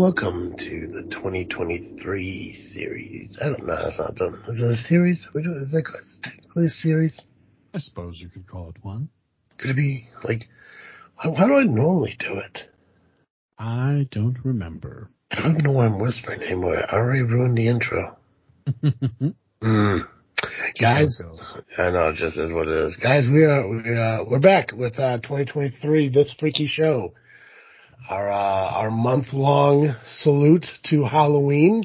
Greetings, listeners, and welcome to the 2023 series. I don't know how it's not done. Is it a series? Is it technically a series? I suppose you could call it one. Could it be like? How, how do I normally do it? I don't remember. I don't even know why I'm whispering anymore. I already ruined the intro. mm. Guys, I know, just is what it is. Guys, we are we uh, we're back with uh, 2023. This freaky show, our uh, our month long salute to Halloween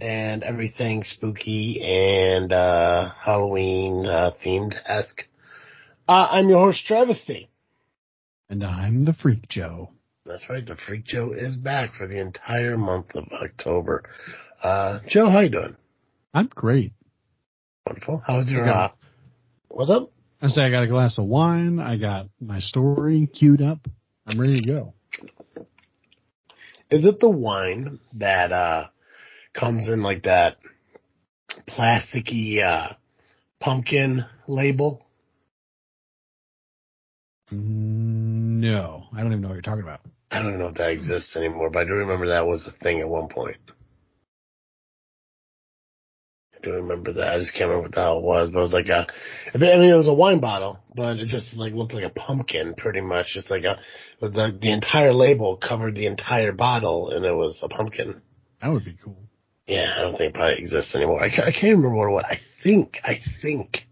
and everything spooky and uh, Halloween uh, themed esque. Uh, I'm your host, Travis-T, and I'm the Freak Joe. That's right, the Freak Joe is back for the entire month of October. Uh, Joe, how you doing? I'm great. Wonderful. How's your, uh, what's up? I say I got a glass of wine. I got my story queued up. I'm ready to go. Is it the wine that, uh, comes in like that plasticky, uh, pumpkin label? No, I don't even know what you're talking about. I don't know if that exists anymore, but I do remember that was a thing at one point. I do remember that. I just can't remember what the hell it was, but it was like a, I mean, it was a wine bottle, but it just like looked like a pumpkin pretty much. It's like a, it was like the entire label covered the entire bottle and it was a pumpkin. That would be cool. Yeah, I don't think it probably exists anymore. I can't, I can't remember what it. I think, I think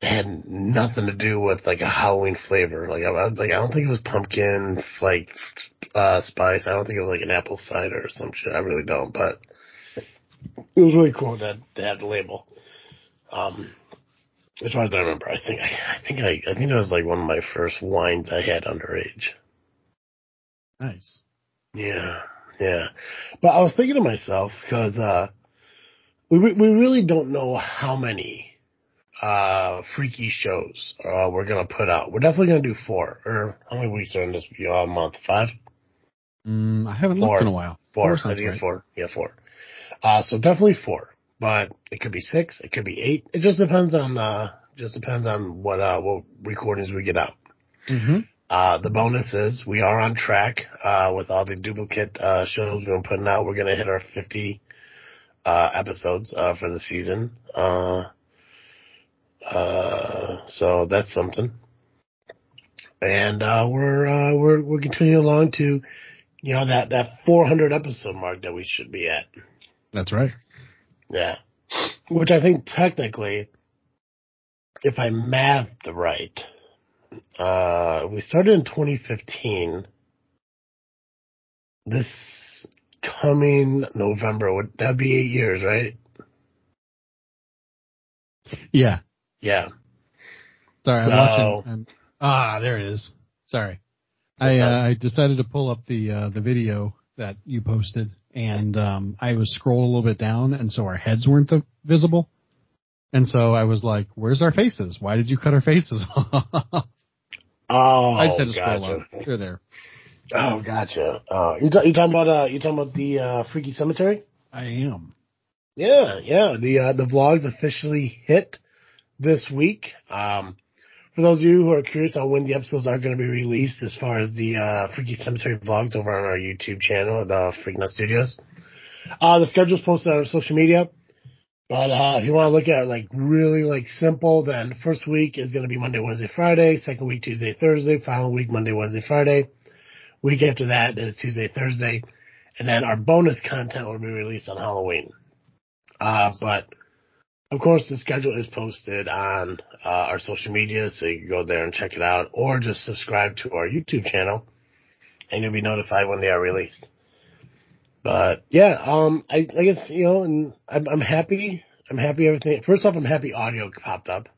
it had nothing to do with like a Halloween flavor. Like I, I was like, I don't think it was pumpkin, like, uh, spice. I don't think it was like an apple cider or some shit. I really don't, but it was really cool that the label. Um, as far as I remember, I think I, I think I, I think it was like one of my first wines I had underage. Nice. Yeah, yeah. But I was thinking to myself because uh, we we really don't know how many uh freaky shows uh we're gonna put out. We're definitely gonna do four. Or how many weeks are in this uh, month? Five. Mm, I haven't four. looked in a while. Four. four I think right. it's four. Yeah, four. Uh, so definitely four, but it could be six, it could be eight. It just depends on, uh, just depends on what, uh, what recordings we get out. Mm-hmm. Uh, the bonus is we are on track, uh, with all the duplicate, uh, shows been putting out. We're going to hit our 50, uh, episodes, uh, for the season. Uh, uh, so that's something. And, uh, we're, uh, we're, we're continuing along to, you know, that, that 400 episode mark that we should be at. That's right. Yeah. Which I think technically, if I mathed right, uh, we started in 2015. This coming November would that be eight years, right? Yeah. Yeah. Sorry, so, I'm watching. I'm, ah, there it is. Sorry. I uh, I decided to pull up the uh, the video that you posted and um, I was scrolled a little bit down, and so our heads weren't visible. And so I was like, "Where's our faces? Why did you cut our faces off?" oh, I said, to scroll gotcha. up. They're there. Oh, gotcha. Uh, you, t- you talking about uh, you talking about the uh, Freaky Cemetery? I am. Yeah, yeah. The uh, the vlogs officially hit this week. Um, for those of you who are curious on when the episodes are going to be released, as far as the uh, Freaky Cemetery vlogs over on our YouTube channel, the Freak Net Studios, uh, the schedule's posted on our social media. But uh, if you want to look at it, like really like simple, then first week is going to be Monday, Wednesday, Friday. Second week Tuesday, Thursday. Final week Monday, Wednesday, Friday. Week after that is Tuesday, Thursday, and then our bonus content will be released on Halloween. Uh, but of course, the schedule is posted on uh, our social media, so you can go there and check it out, or just subscribe to our YouTube channel, and you'll be notified when they are released. But yeah, um, I, I guess you know, and I'm, I'm happy. I'm happy everything. First off, I'm happy audio popped up.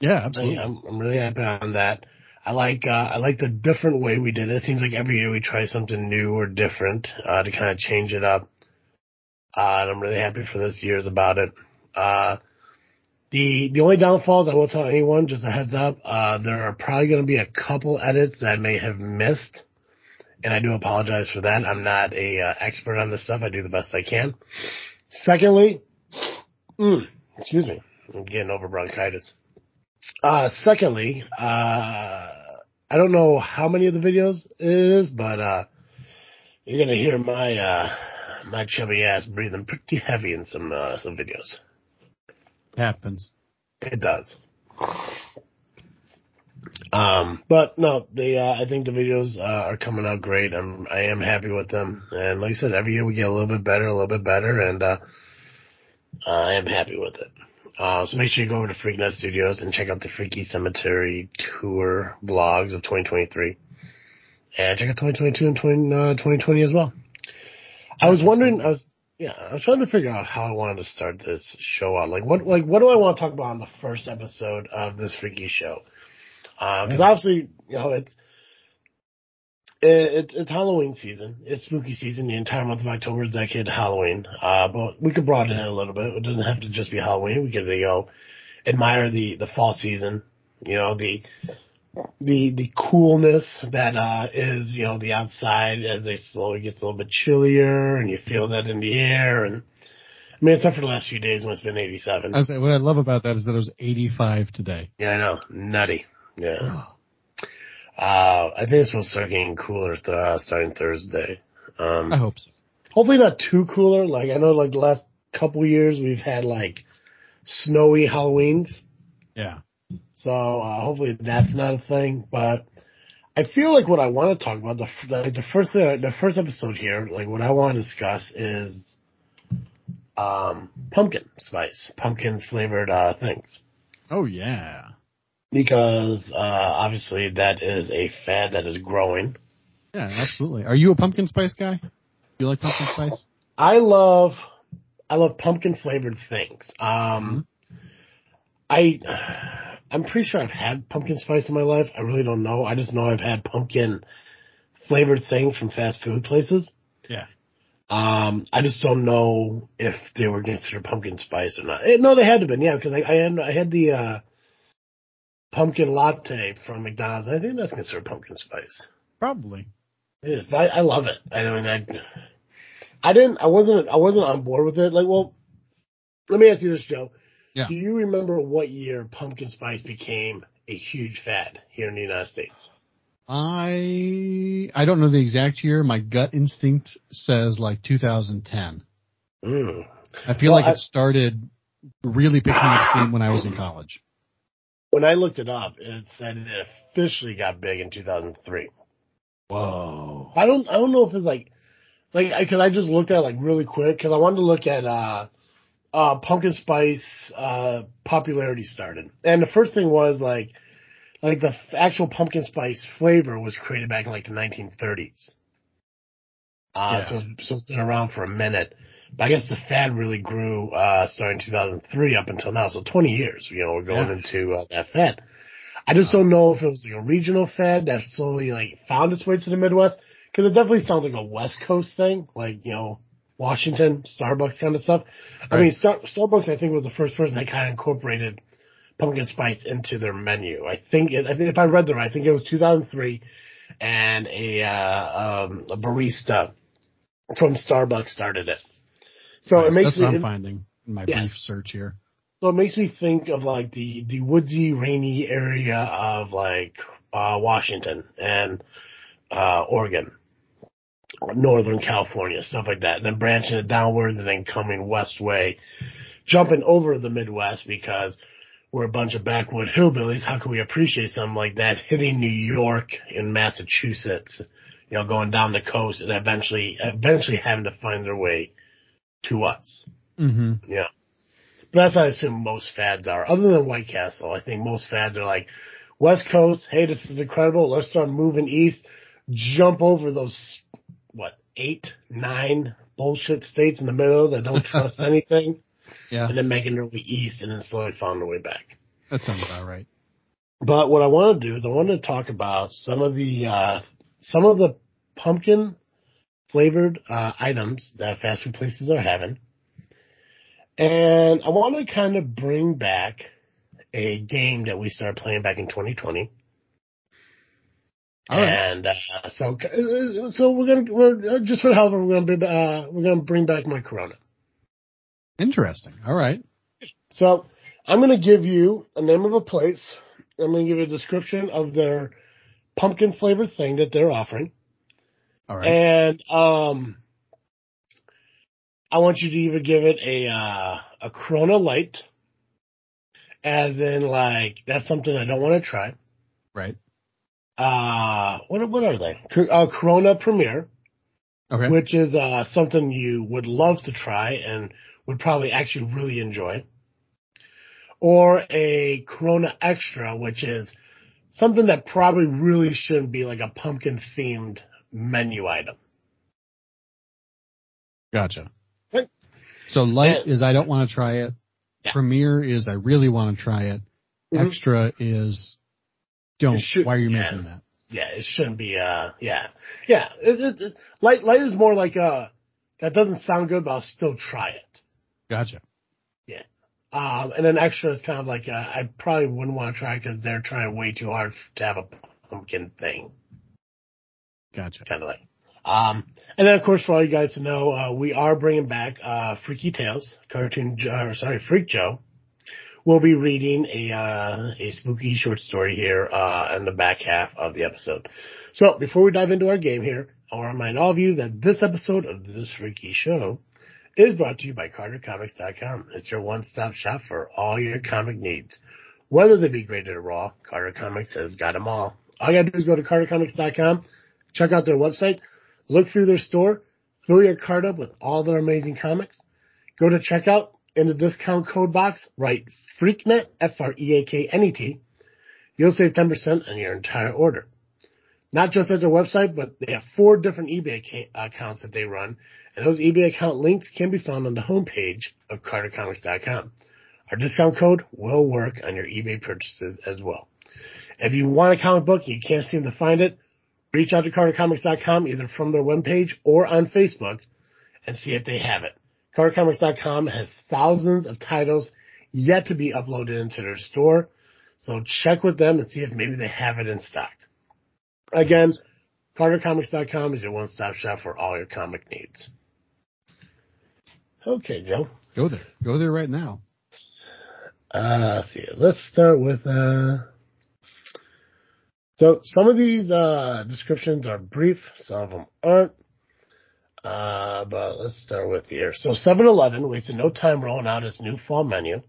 Yeah, absolutely. I, am I'm really happy on that. I like uh, I like the different way we did it. It seems like every year we try something new or different uh, to kind of change it up. Uh, and I'm really happy for this year's about it. Uh, the, the only downfalls I will tell anyone, just a heads up, uh, there are probably going to be a couple edits that I may have missed. And I do apologize for that. I'm not a uh, expert on this stuff. I do the best I can. Secondly, mm, excuse me, I'm getting over bronchitis. Uh, secondly, uh, I don't know how many of the videos it is, but uh, you're gonna hear my uh, my chubby ass breathing pretty heavy in some uh, some videos. Happens. It does. Um, but no, they, uh, I think the videos, uh, are coming out great. I'm, I am happy with them. And like I said, every year we get a little bit better, a little bit better, and, uh, I am happy with it. Uh, so make sure you go over to Freaknet Studios and check out the Freaky Cemetery tour vlogs of 2023. And check out 2022 and 20, uh, 2020 as well. I was wondering, I was, yeah, I was trying to figure out how I wanted to start this show out. Like, what, like, what do I want to talk about on the first episode of this freaky show? Because uh, yeah. obviously, you know, it's, it's it's Halloween season. It's spooky season. The entire month of October is dedicated to Halloween. Uh, but we could broaden it a little bit. It doesn't have to just be Halloween. We could, you know, admire the the fall season. You know, the the the coolness that uh is you know the outside as it slowly gets a little bit chillier and you feel that in the air and I mean except for the last few days when it's been 87. I say what I love about that is that it was 85 today. Yeah, I know, nutty. Yeah. Uh, I think it's supposed to start getting cooler th- uh, starting Thursday. Um, I hope so. Hopefully not too cooler. Like I know, like the last couple years we've had like snowy Halloweens. Yeah. So uh, hopefully that's not a thing. But I feel like what I want to talk about the like the first uh, the first episode here, like what I want to discuss is um, pumpkin spice, pumpkin flavored uh, things. Oh yeah because uh, obviously that is a fad that is growing. Yeah, absolutely. Are you a pumpkin spice guy? Do you like pumpkin spice? I love, I love pumpkin flavored things. Um, mm-hmm. I, I'm pretty sure I've had pumpkin spice in my life. I really don't know. I just know I've had pumpkin flavored things from fast food places. Yeah. Um, I just don't know if they were considered pumpkin spice or not. Eh, no, they had to have been, yeah, because I, I had, I had the, uh, pumpkin latte from McDonald's. I think that's considered pumpkin spice. Probably. It is. I, I love it. I mean, I, I didn't, I wasn't, I wasn't on board with it. Like, well, let me ask you this, Joe. Yeah. Do you remember what year pumpkin spice became a huge fad here in the United States? I I don't know the exact year. My gut instinct says like 2010. Mm. I feel well, like I, it started really picking up steam when I was in college when I looked it up, it said it officially got big in 2003. Whoa. I don't, I don't know if it's like, like, I, cause I just looked at it like really quick cause I wanted to look at, uh, uh, pumpkin spice, uh, popularity started. And the first thing was like, like the actual pumpkin spice flavor was created back in like the 1930s. Uh, yeah. so, so it's been around for a minute. But I guess the fad really grew uh, starting 2003 up until now. So 20 years, you know, we're going yeah. into uh, that fad. I just don't know if it was like a regional fad that slowly like found its way to the Midwest because it definitely sounds like a West Coast thing, like you know Washington, Starbucks kind of stuff. Right. I mean, Star- Starbucks I think was the first person that kind of incorporated pumpkin spice into their menu. I think it, I think if I read the right, I think it was 2003, and a uh, um, a barista from Starbucks started it. So nice. it makes That's me, what I'm finding in my yes. brief search here. So it makes me think of like the, the woodsy, rainy area of like, uh, Washington and, uh, Oregon, Northern California, stuff like that. And then branching it downwards and then coming west way, jumping over the Midwest because we're a bunch of backwood hillbillies. How can we appreciate something like that hitting New York and Massachusetts, you know, going down the coast and eventually, eventually having to find their way to us. Mm-hmm. Yeah. But that's how I assume most fads are. Other than White Castle, I think most fads are like, West Coast, hey, this is incredible. Let's start moving east. Jump over those, what, eight, nine bullshit states in the middle that don't trust anything. Yeah. And then making their way east and then slowly found their way back. That sounds about right. But what I want to do is I want to talk about some of the, uh, some of the pumpkin flavored uh, items that fast food places are having. And I want to kind of bring back a game that we started playing back in 2020. And uh, so, so we're gonna we're uh, just for however we're gonna be uh, we're gonna bring back my Corona. Interesting. All right. So I'm gonna give you a name of a place. I'm gonna give you a description of their pumpkin flavored thing that they're offering. All right. And um, I want you to either give it a uh, a Corona Light, as in like that's something I don't want to try. Right. Uh, what what are they? Uh, Corona Premier, Okay. which is uh something you would love to try and would probably actually really enjoy. Or a Corona Extra, which is something that probably really shouldn't be like a pumpkin themed menu item. Gotcha. Right. So light And- is I don't want to try it. Yeah. Premier is I really want to try it. Mhm. Extra is don't. Should- Why are you yeah. making that? Yeah, it shouldn't be. Uh, yeah, yeah. It, it, it, light, light is more like uh that doesn't sound good, but I'll still try it. Gotcha. Yeah. Um, and then extra is kind of like uh, I probably wouldn't want to try because they're trying way too hard to have a pumpkin thing, Gotcha. kind of like. Um, and then of course for all you guys to know, uh, we are bringing back uh Freaky Tales, cartoon. Or sorry, Freak Joe. We'll be reading a uh, a spooky short story here uh, in the back half of the episode. So before we dive into our game here, I want to remind all of you that this episode of this freaky show is brought to you by CarterComics.com. It's your one-stop shop for all your comic needs. Whether they be graded or raw, Carter Comics has got them all. All you gotta do is go to CarterComics.com, check out their website, look through their store, fill your cart up with all their amazing comics. Go to checkout in the discount code box, write FREAKNET, F-R-E-A-K-N-E-T. You'll save 10% on your entire order. Not just at their website, but they have four different eBay accounts that they run, and those eBay account links can be found on the homepage of CarterComics.com. Our discount code will work on your eBay purchases as well. If you want a comic book and you can't seem to find it, reach out to CarterComics.com either from their webpage or on Facebook and see if they have it. CarterComics.com has thousands of titles yet to be uploaded into their store, so check with them and see if maybe they have it in stock. Again, CarterComics.com is your one-stop shop for all your comic needs. Okay, Joe. Go there. Go there right now. Uh, let's see. Let's start with, uh, so some of these, uh, descriptions are brief. Some of them aren't. Uh, but let's start with here. So 7-Eleven wasted no time rolling out its new fall menu.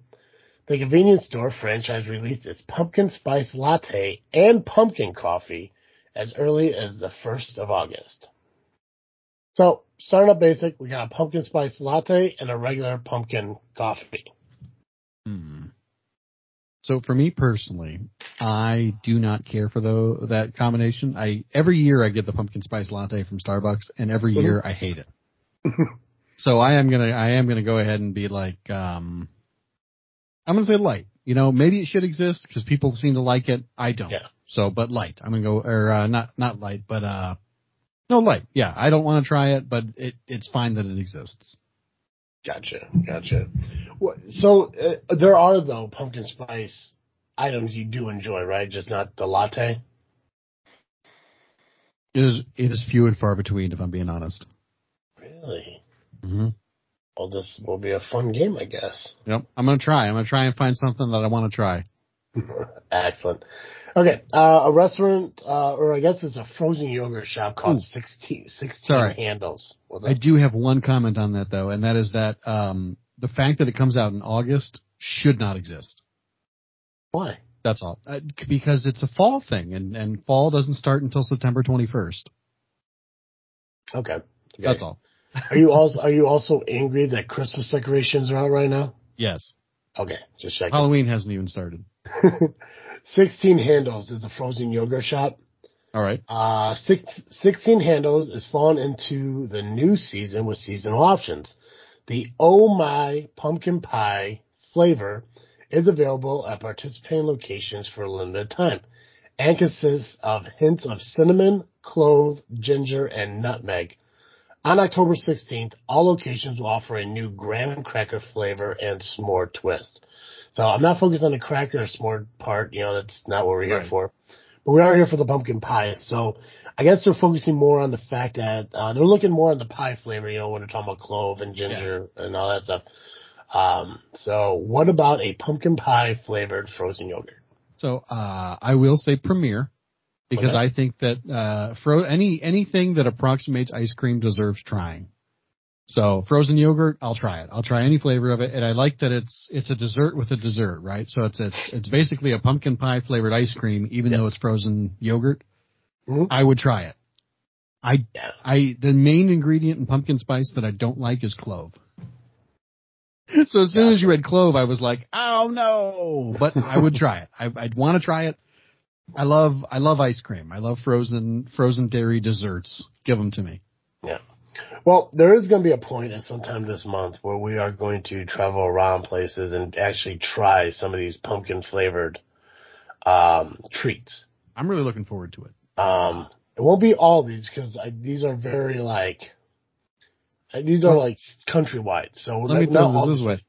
The convenience store franchise released its pumpkin spice latte and pumpkin coffee as early as the 1st of August. So, starting up basic, we got a pumpkin spice latte and a regular pumpkin coffee. Hmm. So for me personally, I do not care for the that combination. I every year I get the pumpkin spice latte from Starbucks, and every Mhm. year I hate it. so I am gonna I am gonna go ahead and be like, um, I'm gonna say light. You know, maybe it should exist because people seem to like it. I don't. Yeah. So, but light. I'm gonna go or uh, not not light, but uh, no light. Yeah, I don't want to try it, but it it's fine that it exists. Gotcha, gotcha. What- So uh, there are though pumpkin spice items you do enjoy, right? Just not the latte. It is it is few and far between, if I'm being honest. Really? Mm-hmm. Well, this will be a fun game, I guess. Yep. I'm gonna try. I'm gonna try and find something that I want to try. Excellent. Okay, uh, a restaurant, uh, or I guess it's a frozen yogurt shop called Ooh. 16, 16 Sorry. Handles. I do have one comment on that though, and that is that um, the fact that it comes out in August should not exist. Why? That's all. Uh, because it's a fall thing, and, and fall doesn't start until September 21st. Okay. Okay. That's all. Are you also are you also angry that Christmas decorations are out right now? Yes. Okay, just checking. Halloween hasn't even started. 16 Handles is a frozen yogurt shop. All right. Uh, six, 16 Handles is fallen into the new season with seasonal options. The Oh My Pumpkin Pie flavor is available at participating locations for a limited time and consists of hints of cinnamon, clove, ginger, and nutmeg. On October 16th, all locations will offer a new graham cracker flavor and s'more twist. So I'm not focused on the cracker or s'more part, you know, that's not what we're here Right. for. But we are here for the pumpkin pie. So I guess they're focusing more on the fact that uh, they're looking more on the pie flavor, you know, when they're talking about clove and ginger and all that stuff. Um, so what about a pumpkin pie flavored frozen yogurt? So uh, I will say Premier. because okay. I think that uh, fro- any anything that approximates ice cream deserves trying. So frozen yogurt, I'll try it. I'll try any flavor of it, and I like that it's it's a dessert with a dessert, right? So it's it's it's basically a pumpkin pie flavored ice cream, even yes. though it's frozen yogurt. Mm-hmm. I would try it. I. I the main ingredient in pumpkin spice that I don't like is clove. So as soon yeah. as you read clove, I was like, oh no, but I would try it. I, would want to try it. I love, I love ice cream. I love frozen, frozen dairy desserts. Give them to me. Yeah. Well, there is going to be a point at some time this month where we are going to travel around places and actually try some of these pumpkin flavored, um, treats. I'm really looking forward to it. Um, it won't be all these because these are very like, these are like countrywide. So let me throw this this way.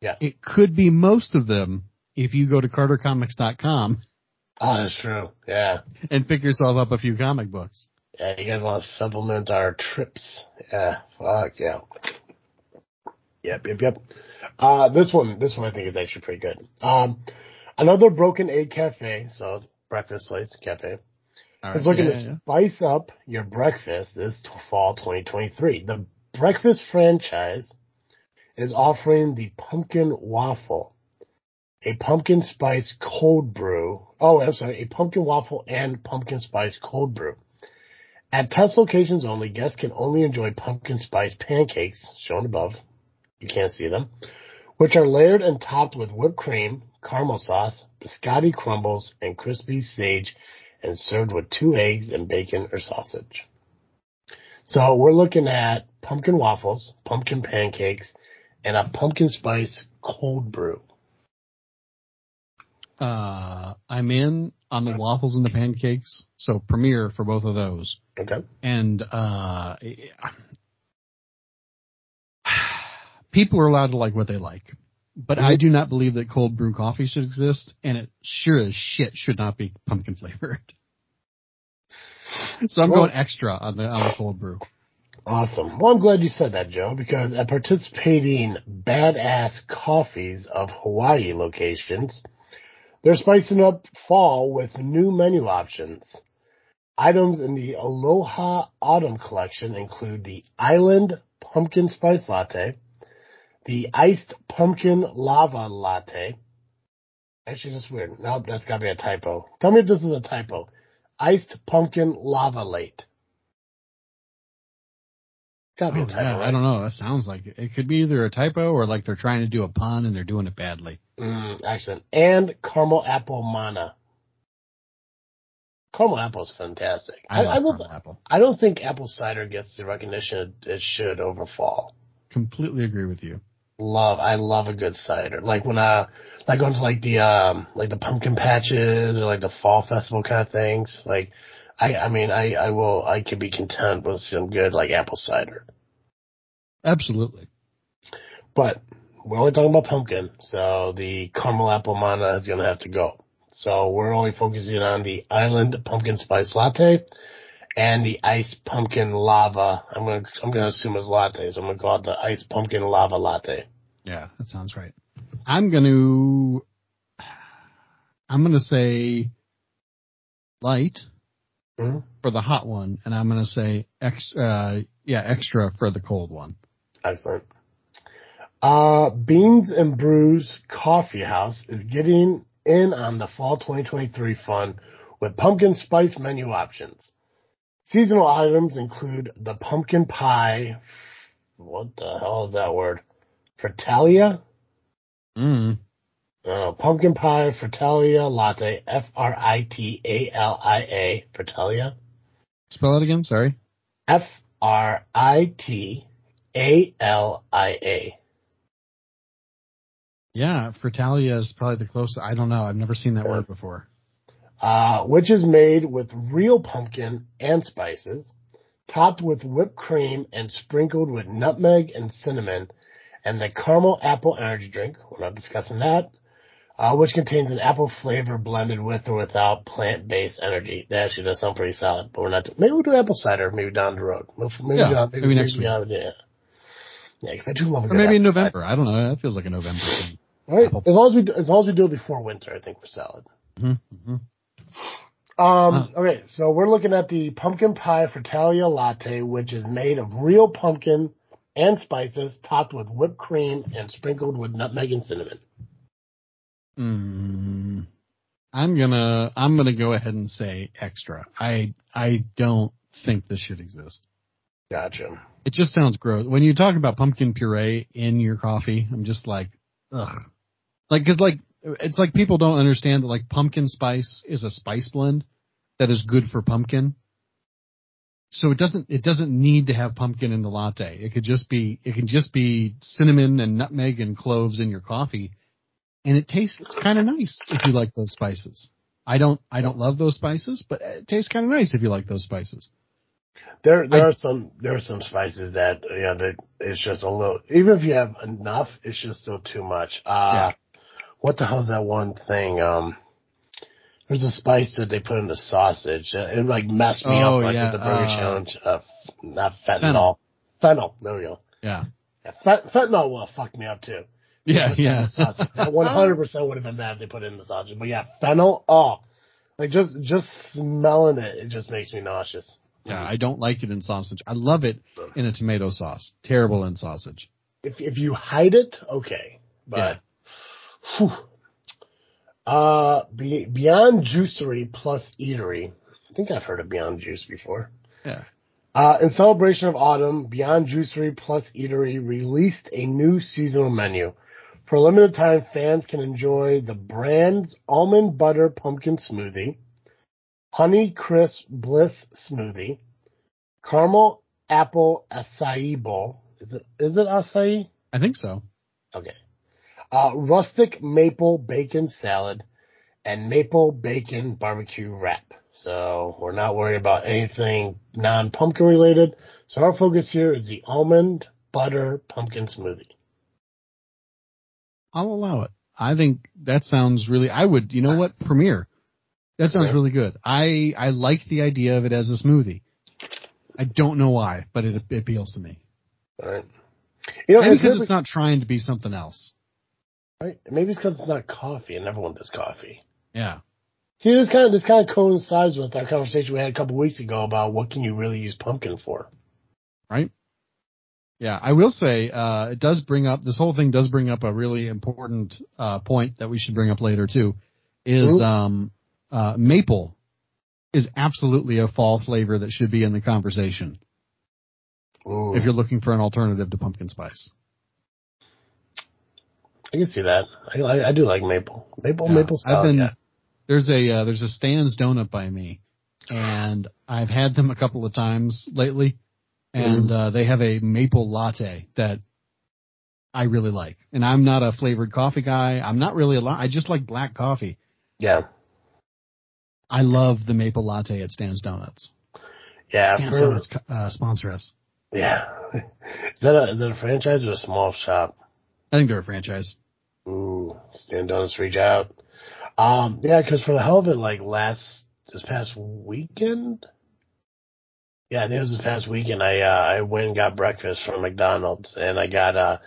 Yeah. It could be most of them if you go to cartercomics.com Oh, that's true. Yeah. And pick yourself up a few comic books. Yeah, you guys want to supplement our trips. Yeah, fuck yeah. Yep, yep, yep. Uh, this one, this one I think is actually pretty good. Um, another Broken Egg Cafe, so breakfast place, cafe, right, is looking yeah, to yeah. spice up your breakfast this fall 2023. The breakfast franchise is offering the pumpkin waffle a pumpkin spice cold brew. Oh, I'm sorry, a pumpkin waffle and pumpkin spice cold brew. At test locations only, guests can only enjoy pumpkin spice pancakes, shown above. You can't see them, which are layered and topped with whipped cream, caramel sauce, biscotti crumbles, and crispy sage, and served with two eggs and bacon or sausage. So we're looking at pumpkin waffles, pumpkin pancakes, and a pumpkin spice cold brew. Uh, I'm in on the waffles and the pancakes, so premiere for both of those. Okay. And uh, people are allowed to like what they like, but mm-hmm. I do not believe that cold brew coffee should exist, and it sure as shit should not be pumpkin flavored. so I'm well, going extra on the on the cold brew. Awesome. Well, I'm glad you said that, Joe, because at participating badass coffees of Hawaii locations they're spicing up fall with new menu options. Items in the Aloha Autumn collection include the Island Pumpkin Spice Latte, the Iced Pumpkin Lava Latte. Actually, that's weird. Nope, that's gotta be a typo. Tell me if this is a typo. Iced Pumpkin Lava Late. Gotta be oh, a typo, yeah, right? I don't know. That sounds like it. it. could be either a typo or like they're trying to do a pun and they're doing it badly. Mm, excellent. And caramel apple mana. Caramel apple is fantastic. I, I, I will, apple. I don't think apple cider gets the recognition it should over fall. Completely agree with you. Love, I love a good cider. Like when I, like going to like the, um, like the pumpkin patches or like the fall festival kind of things. Like, I, I mean, I, I will, I could be content with some good like apple cider. Absolutely. But we're only talking about pumpkin, so the caramel apple mana is gonna have to go. So we're only focusing on the island pumpkin spice latte and the ice pumpkin lava. I'm gonna, I'm gonna assume it's latte, so I'm gonna call it the ice pumpkin lava latte. Yeah, that sounds right. I'm gonna, I'm gonna say light mm-hmm. for the hot one, and I'm going to say ex, uh, yeah, extra for the cold one. Excellent. Uh, Beans and Brews Coffee House is getting in on the fall 2023 fun with pumpkin spice menu options. Seasonal items include the pumpkin pie. What the hell is that word? Fritalia? Mm. Uh, pumpkin pie Fritalia latte, F R I T A L I A, Fritalia. Spell it again, sorry. F R I T A L I A. Yeah, Fritalia is probably the closest. I don't know. I've never seen that yeah. word before. Uh, which is made with real pumpkin and spices, topped with whipped cream and sprinkled with nutmeg and cinnamon, and the caramel apple energy drink. We're not discussing that uh, which contains an apple flavor blended with or without plant-based energy. That actually does sound pretty solid, but we're not. Maybe we'll do apple cider maybe down the road. Maybe, yeah, down, maybe, maybe next maybe week. yeah, yeah, because I do love. or maybe in November. Cider. I don't know. That feels like a November thing. Right. As long as we as long as we do it before winter, I think we're solid. Mm-hmm. Mm-hmm. Um, okay, so we're looking at the pumpkin pie Fratellia latte, which is made of real pumpkin and spices, topped with whipped cream and sprinkled with nutmeg and cinnamon. Mm, I'm gonna I'm gonna go ahead and say extra. I I don't think this should exist. Gotcha. It just sounds gross. When you talk about pumpkin puree in your coffee, I'm just like, ugh. Like, cause like, it's like people don't understand that like pumpkin spice is a spice blend that is good for pumpkin. So it doesn't, it doesn't need to have pumpkin in the latte. It could just be, it can just be cinnamon and nutmeg and cloves in your coffee. And it tastes kind of nice if you like those spices. I don't, I don't love those spices, but it tastes kind of nice if you like those spices. There, there I, are some, there are some spices that, you know, that it's just a little, even if you have enough, it's just still too much. Uh, yeah. What the hell's that one thing? Um, there's a spice that they put in the sausage. Uh, it like messed me oh, up like yeah. with the burger uh, challenge. Uh, not fentanyl. Fennel. Fennel. There we go. Yeah. yeah fent- fentanyl will fuck me up too. Yeah, yeah. That 100% would have been bad if they put it in the sausage. But yeah, fennel. Oh, like just just smelling it, it just makes me nauseous. Yeah, I don't like it in sausage. I love it in a tomato sauce. Terrible in sausage. If if you hide it, okay. But yeah. uh Beyond Juicery plus Eatery. I think I've heard of Beyond Juice before. Yeah. Uh, in celebration of autumn, Beyond Juicery plus Eatery released a new seasonal menu. For a limited time, fans can enjoy the brand's almond butter pumpkin smoothie, honey crisp bliss smoothie, caramel apple acai bowl. Is it is it acai? I think so. Okay. Uh, rustic maple bacon salad and maple bacon barbecue wrap. So we're not worried about anything non-pumpkin related. So our focus here is the almond butter pumpkin smoothie. I'll allow it. I think that sounds really, I would, you know what, Premier. That sounds really good. I I like the idea of it as a smoothie. I don't know why, but it, it appeals to me. All right. You know, Maybe because it's, it's not trying to be something else. Right. Maybe it's because it's not coffee, and everyone does coffee. Yeah. See, this kind of this kind of coincides with our conversation we had a couple weeks ago about what can you really use pumpkin for. Right. Yeah, I will say uh, it does bring up this whole thing does bring up a really important uh, point that we should bring up later too. Is um, uh, maple is absolutely a fall flavor that should be in the conversation. Ooh. If you're looking for an alternative to pumpkin spice. I can see that. I, I, I do like maple. Maple, yeah. maple salad. I've been, yeah. There's a, uh, there's a Stan's donut by me and I've had them a couple of times lately and, mm. uh, they have a maple latte that I really like. And I'm not a flavored coffee guy. I'm not really a lot. I just like black coffee. Yeah. I love the maple latte at Stan's Donuts. Yeah, Stan's Donuts uh, sponsor us. Yeah, is that a is that a franchise or a small shop? I think they're a franchise. Ooh, Stan Donuts reach out. Um, yeah, because for the hell of it, like last this past weekend. Yeah, I think it was this past weekend. I uh, I went and got breakfast from McDonald's, and I got uh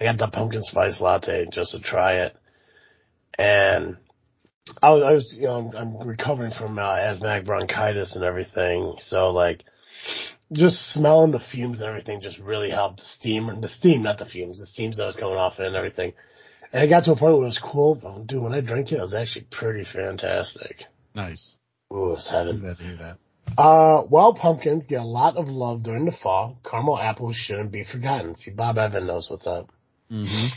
I got the pumpkin spice latte just to try it, and I was, I was, you know, I'm, I'm recovering from uh, asthmatic bronchitis and everything, so like, just smelling the fumes and everything just really helped. Steam, the steam, not the fumes, the steams that was coming off it and everything. And it got to a point where it was cool. But dude, when I drank it, it was actually pretty fantastic. Nice. Ooh, it's heaven. To hear that. Uh, while pumpkins get a lot of love during the fall, caramel apples shouldn't be forgotten. See, Bob Evan knows what's up. Mm-hmm.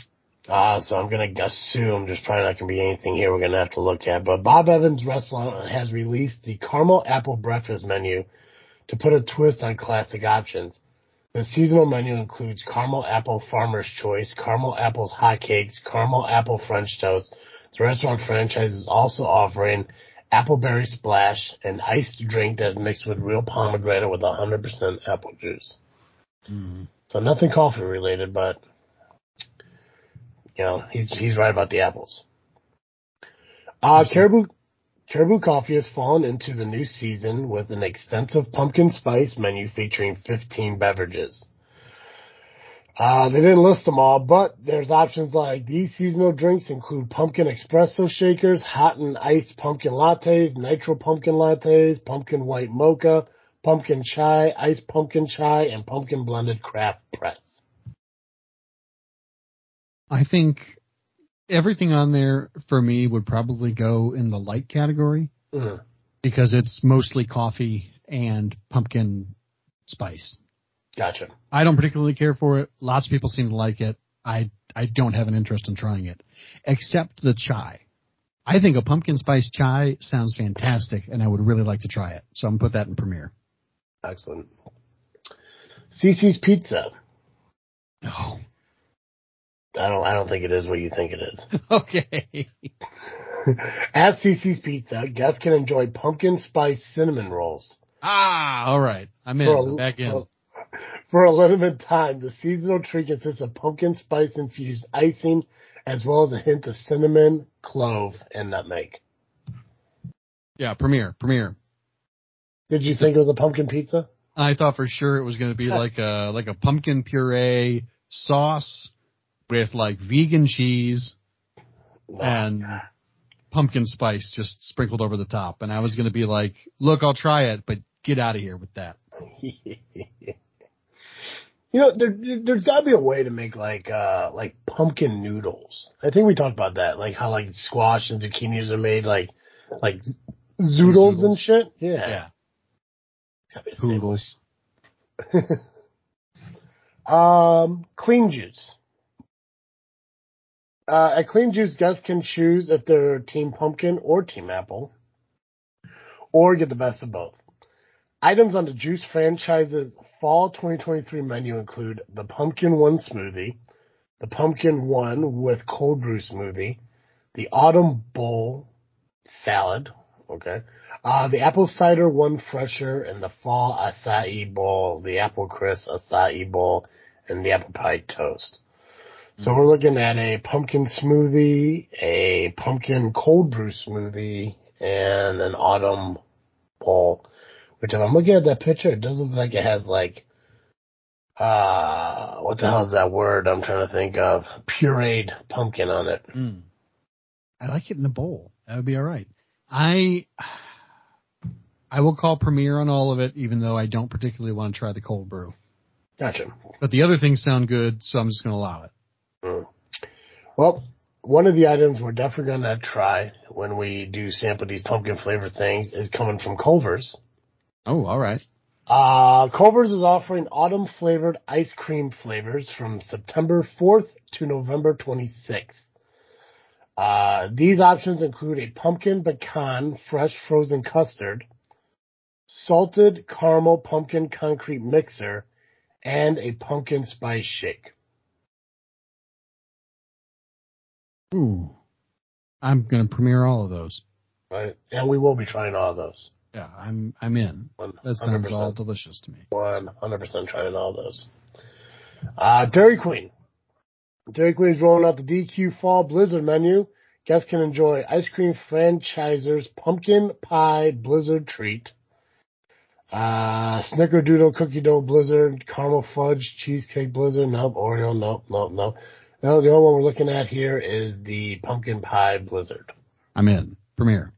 Uh, so I'm going to assume there's probably not to be anything here we're going to have to look at. But Bob Evans Restaurant has released the caramel apple breakfast menu to put a twist on classic options. The seasonal menu includes caramel apple farmer's choice, caramel apples hotcakes, caramel apple French toast. The restaurant franchise is also offering appleberry splash, an iced drink that's mixed with real pomegranate with 100% apple juice. Mm-hmm. So nothing coffee related, but you know, he's he's right about the apples. Uh, Caribou Caribou Coffee has fallen into the new season with an extensive pumpkin spice menu featuring 15 beverages. Uh, they didn't list them all, but there's options like these seasonal drinks include pumpkin espresso shakers, hot and iced pumpkin lattes, nitro pumpkin lattes, pumpkin white mocha, pumpkin chai, iced pumpkin chai, and pumpkin blended craft press. I think everything on there for me would probably go in the light category mm. because it's mostly coffee and pumpkin spice. Gotcha. I don't particularly care for it. Lots of people seem to like it. I I don't have an interest in trying it, except the chai. I think a pumpkin spice chai sounds fantastic, and I would really like to try it. So I'm gonna put that in premiere. Excellent. Cicis Pizza. No. I don't. I don't think it is what you think it is. okay. At Cicis Pizza, guests can enjoy pumpkin spice cinnamon rolls. Ah, all right. I'm in. A, back in. For, for a limited time, the seasonal treat consists of pumpkin spice infused icing, as well as a hint of cinnamon, clove, and nutmeg. Yeah, premiere, premiere. Did you think it was a pumpkin pizza? I thought for sure it was going to be like a like a pumpkin puree sauce with like vegan cheese and pumpkin spice just sprinkled over the top. And I was going to be like, look, I'll try it, but get out of here with that. you know, there, there's got to be a way to make like uh like pumpkin noodles. I think we talked about that, like how like squash and zucchinis are made like like zoodles, zoodles. and shit. Yeah. Yeah. Poodles. um, clean juice. Uh, at Clean Juice, guests can choose if they're Team Pumpkin or Team Apple, or get the best of both. Items on the Juice franchise's fall 2023 menu include the Pumpkin One smoothie, the Pumpkin One with cold brew smoothie, the Autumn Bowl salad, okay, uh, the Apple Cider One fresher, and the Fall Acai Bowl, the Apple Crisp Acai Bowl, and the Apple Pie Toast. So we're looking at a pumpkin smoothie, a pumpkin cold brew smoothie, and an autumn bowl. Which if I'm looking at that picture, it does look like it has like, uh, what the hell is that word I'm trying to think of? Pureed pumpkin on it. Mm. I like it in a bowl. That would be alright. I, I will call premiere on all of it, even though I don't particularly want to try the cold brew. Gotcha. But the other things sound good, so I'm just going to allow it. Mm. Well, one of the items we're definitely going to try when we do sample these pumpkin flavored things is coming from Culver's. Oh, all right. Uh, Culver's is offering autumn flavored ice cream flavors from September 4th to November 26th. Uh, these options include a pumpkin pecan fresh frozen custard, salted caramel pumpkin concrete mixer, and a pumpkin spice shake. Ooh. I'm going to premiere all of those. Right. And we will be trying all of those. Yeah, I'm I'm in. 100%. That sounds all delicious to me. One hundred percent trying all those. Uh, Dairy Queen. Dairy Queen is rolling out the DQ Fall Blizzard menu. Guests can enjoy ice cream franchiser's pumpkin pie blizzard treat, uh, snickerdoodle cookie dough blizzard, caramel fudge cheesecake blizzard. Nope, Oreo. Nope, nope, nope. No, the only one we're looking at here is the pumpkin pie blizzard. I'm in. Premiere.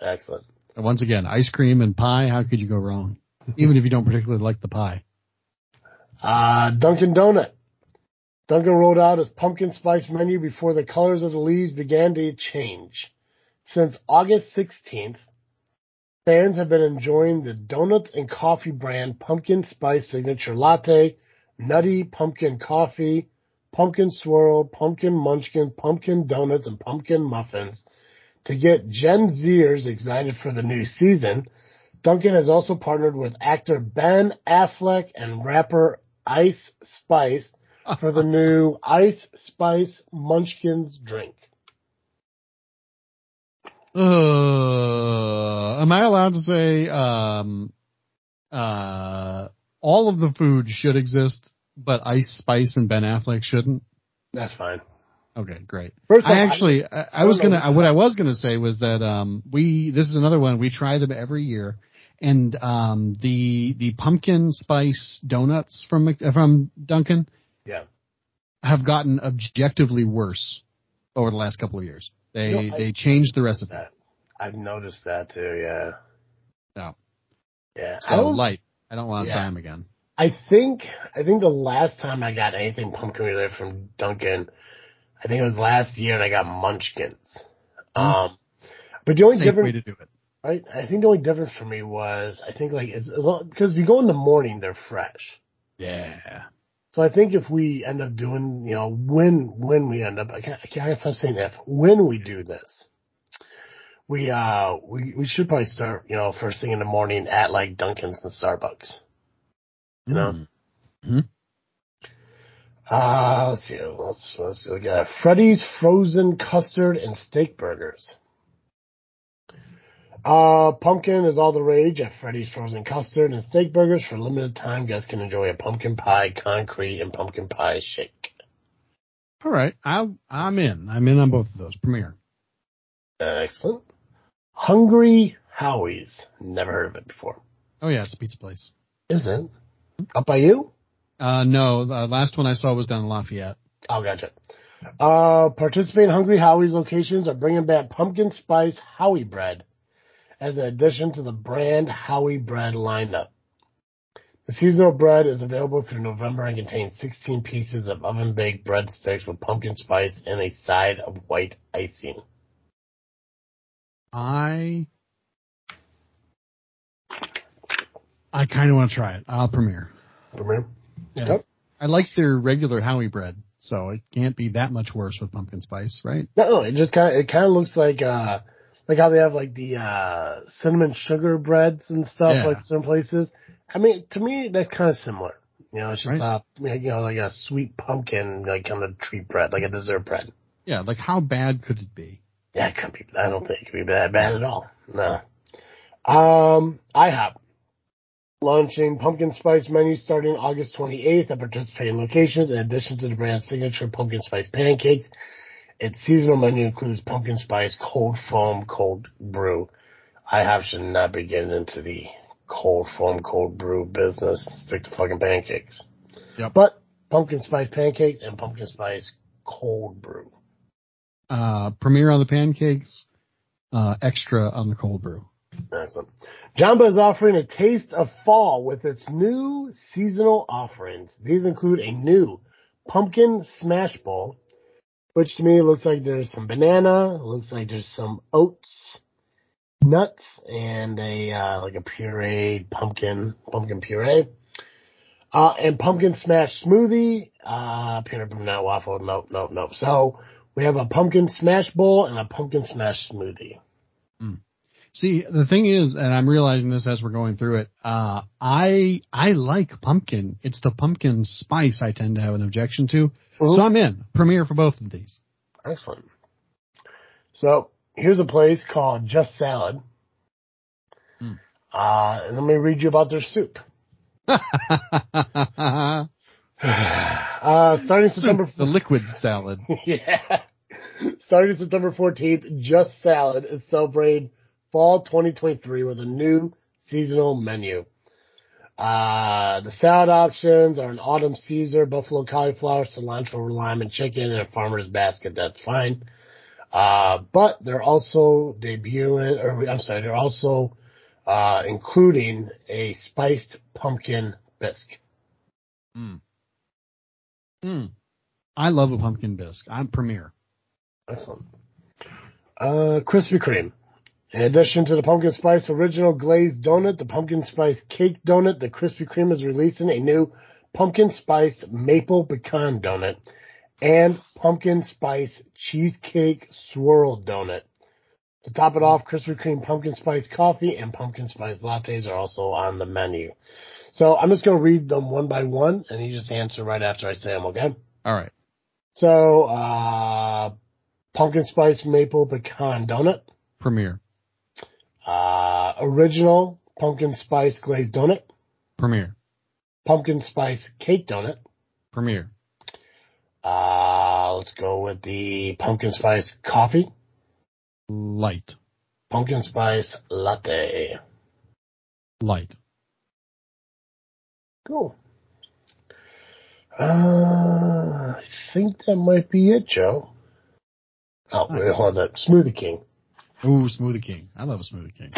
Excellent. And once again, ice cream and pie, how could you go wrong? Even if you don't particularly like the pie. Uh, Dunkin' Donut. Dunkin' rolled out its pumpkin spice menu before the colors of the leaves began to change. Since August 16th, fans have been enjoying the donuts and coffee brand pumpkin spice signature latte, nutty pumpkin coffee, pumpkin swirl, pumpkin munchkin, pumpkin donuts, and pumpkin muffins. To get Gen Zers excited for the new season, Dunkin' has also partnered with actor Ben Affleck and rapper Ice Spice for the new Ice Spice Munchkins drink. Uh, am I allowed to say um, uh, all of the food should exist but Ice Spice and Ben Affleck shouldn't. That's fine. Okay, great. First I actually, I, I, I was gonna, what I was gonna say was that, um, we, this is another one, we try them every year. And, um, the, the pumpkin spice donuts from, from Dunkin'. Yeah. have gotten objectively worse over the last couple of years. They you know, they changed the recipe. That. I've noticed that too. Yeah. No. Yeah. So I light. I don't want to yeah. try them again. I think I think the last time I got anything pumpkin related from Dunkin', I think it was last year, and I got Munchkins. Mm. Um, but the only Safe difference way to do it. Right. I think the only difference for me was I think like as, as long, because if you go in the morning, they're fresh. Yeah. So I think if we end up doing, you know, when when we end up, I can't, I can't stop saying if when we do this, we uh we we should probably start, you know, first thing in the morning at like Dunkin's and Starbucks. You know. Mm-hmm. Uh, let's see. Let's let's see. We got Freddy's frozen custard and steak burgers. Uh, pumpkin is all the rage at Freddy's Frozen Custard and Steak Burgers. For a limited time, guests can enjoy a pumpkin pie concrete and pumpkin pie shake. All right, I, I'm in. I'm in on both of those. Premiere. Excellent. Hungry Howie's. Never heard of it before. Oh yeah, it's a pizza place. Is it? Up by you? Uh, no. The last one I saw was down in Lafayette. Oh, gotcha. Uh, participating Hungry Howie's locations are bringing back pumpkin spice Howie bread as an addition to the brand Howie bread lineup. The seasonal bread is available through November and contains 16 pieces of oven baked breadsticks with pumpkin spice and a side of white icing. I I kind of want to try it. I'll premiere. Premiere. Yeah. Yep. I like their regular Howie bread, so it can't be that much worse with pumpkin spice, right? No, it just kind of it kind of looks like uh like how they have like the uh cinnamon sugar breads and stuff yeah. like some places. I mean, to me that's kind of similar. You know, it's just right. uh you know like a sweet pumpkin like kind of treat bread, like a dessert bread. Yeah, like how bad could it be? Yeah, it could be. I don't think it could be bad bad at all. No. Um, IHOP launching pumpkin spice menu starting August 28th at participating locations. In addition to the brand's signature pumpkin spice pancakes its seasonal menu includes pumpkin spice, cold foam, cold brew. I have should not be getting into the cold foam, cold brew business. Stick to fucking pancakes. Yep. But pumpkin spice pancakes and pumpkin spice cold brew. Uh, premiere on the pancakes, uh, extra on the cold brew. Excellent. Jamba is offering a taste of fall with its new seasonal offerings. These include a new pumpkin smash bowl, which to me looks like there's some banana, looks like there's some oats, nuts, and a uh, like a pureed pumpkin pumpkin puree. Uh, and pumpkin smash smoothie, uh, peanut butter nut waffle. Nope, nope, nope. So we have a pumpkin smash bowl and a pumpkin smash smoothie. Mm. See, the thing is, and I'm realizing this as we're going through it, uh, I, I like pumpkin. It's the pumpkin spice I tend to have an objection to. Mm-hmm. So I'm in. Premiere for both of these. Excellent. So here's a place called Just Salad. Mm. Uh, and let me read you about their soup. uh, starting soup, September the liquid salad. yeah. Starting September 14th, Just Salad is celebrating fall 2023 with a new seasonal menu. Uh, the salad options are an autumn Caesar, buffalo cauliflower, cilantro, lime, and chicken in a farmer's basket. That's fine. Uh, but they're also debuting, or I'm sorry, they're also, uh, including a spiced pumpkin bisque. Mm. Mm. I love a pumpkin bisque. I'm premier. Excellent. Uh, Krispy Kreme. In addition to the pumpkin spice original glazed donut, the pumpkin spice cake donut, the Krispy Kreme is releasing a new pumpkin spice maple pecan donut and pumpkin spice cheesecake swirl donut. To top it off, Krispy Kreme pumpkin spice coffee and pumpkin spice lattes are also on the menu. So I'm just going to read them one by one and you just answer right after I say them, okay? All right. So, uh, pumpkin spice maple pecan donut. Premier. Uh, original pumpkin spice glazed donut. Premier. Pumpkin spice cake donut. Premier. Uh, let's go with the pumpkin spice coffee. Light. Pumpkin spice latte. Light. Cool. Uh, I think that might be it, Joe. Oh, nice. wait, hold on. Smoothie King. Ooh, Smoothie King. I love a Smoothie King.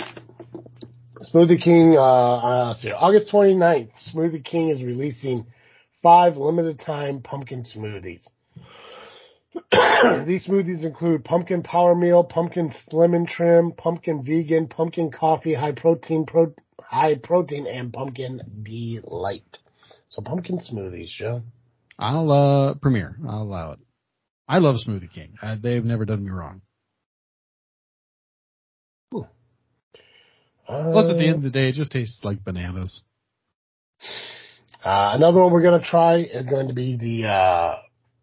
Smoothie King, uh, uh, see, August 29th, Smoothie King is releasing five limited time pumpkin smoothies. These smoothies include pumpkin power meal, pumpkin slim and trim, pumpkin vegan, pumpkin coffee, high protein, pro- high protein, and pumpkin delight. So pumpkin smoothies, Joe. I'll uh premiere. I'll allow it. I love Smoothie King. Uh, they've never done me wrong. Uh, Plus, at the end of the day, it just tastes like bananas. Uh, another one we're gonna try is going to be the uh,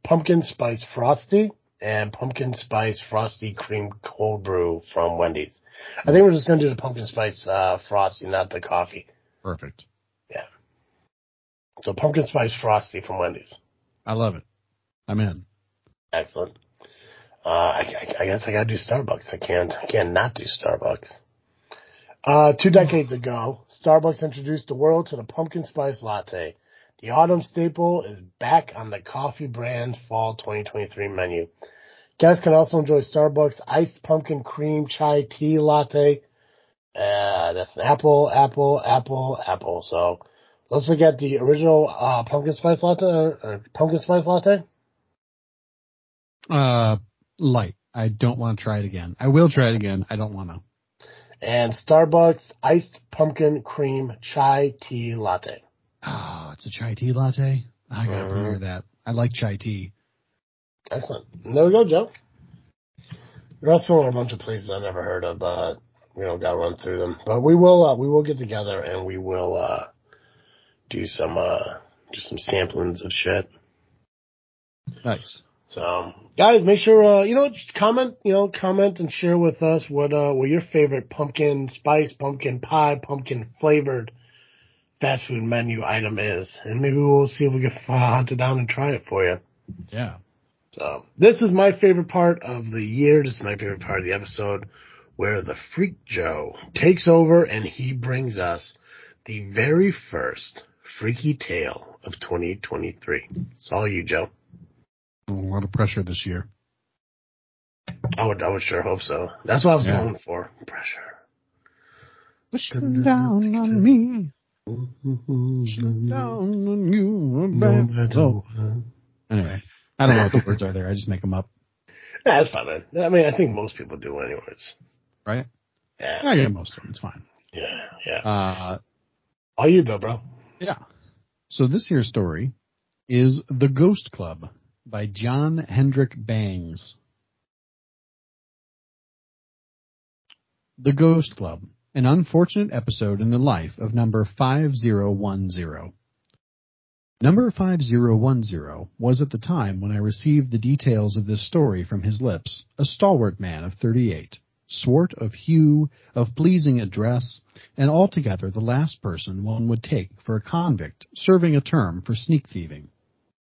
pumpkin spice frosty and pumpkin spice frosty cream cold brew from Wendy's. I think we're just gonna do the pumpkin spice uh, frosty, not the coffee. Perfect. Yeah. So pumpkin spice frosty from Wendy's. I love it. I'm in. Excellent. Uh, I, I, guess I gotta do Starbucks. I can't, I can't not do Starbucks. Uh, two decades ago, Starbucks introduced the world to the pumpkin spice latte. The autumn staple is back on the coffee brand's fall 2023 menu. Guests can also enjoy Starbucks iced pumpkin cream chai tea latte. Uh, that's an apple, apple, apple, apple. So let's look at the original uh, pumpkin spice latte or, or pumpkin spice latte. Uh, light. I don't want to try it again. I will try it again. I don't want to and Starbucks iced pumpkin cream chai tea latte. Oh, it's a chai tea latte. I gotta mm-hmm. that. I like chai tea. Excellent. There we go, Joe. Are also a bunch of places I've never heard of, but we don't got to run through them. But we will, uh, we will get together and we will uh, do some, uh, just some samplings of shit. Nice. So, guys, make sure uh, you know comment, you know, comment and share with us what uh what your favorite pumpkin spice, pumpkin pie, pumpkin flavored fast food menu item is, and maybe we'll see if we can hunt it down and try it for you. Yeah. So this is my favorite part of the year. This is my favorite part of the episode where the Freak Joe takes over and he brings us the very first freaky tale of 2023. It's all you, Joe. A lot of pressure this year. I would, I would sure hope so. That's what I was yeah. going for. Pressure. Pushing down on me. Pushing down on you. Oh. Anyway, I don't know what the words are there. I just make them up. That's fine, man. I mean, I think most people do anyways. Right? Yeah. I get most of them. It's fine. Yeah, yeah. Uh, All you though, bro. Yeah. So this here story is The Ghost Club by John Kendrick Bangs. The Ghost Club, an unfortunate episode in the life of number 5010. Number 5010 was at the time when I received the details of this story from his lips, a stalwart man of 38, swart of hue, of pleasing address, and altogether the last person one would take for a convict serving a term for sneak thieving.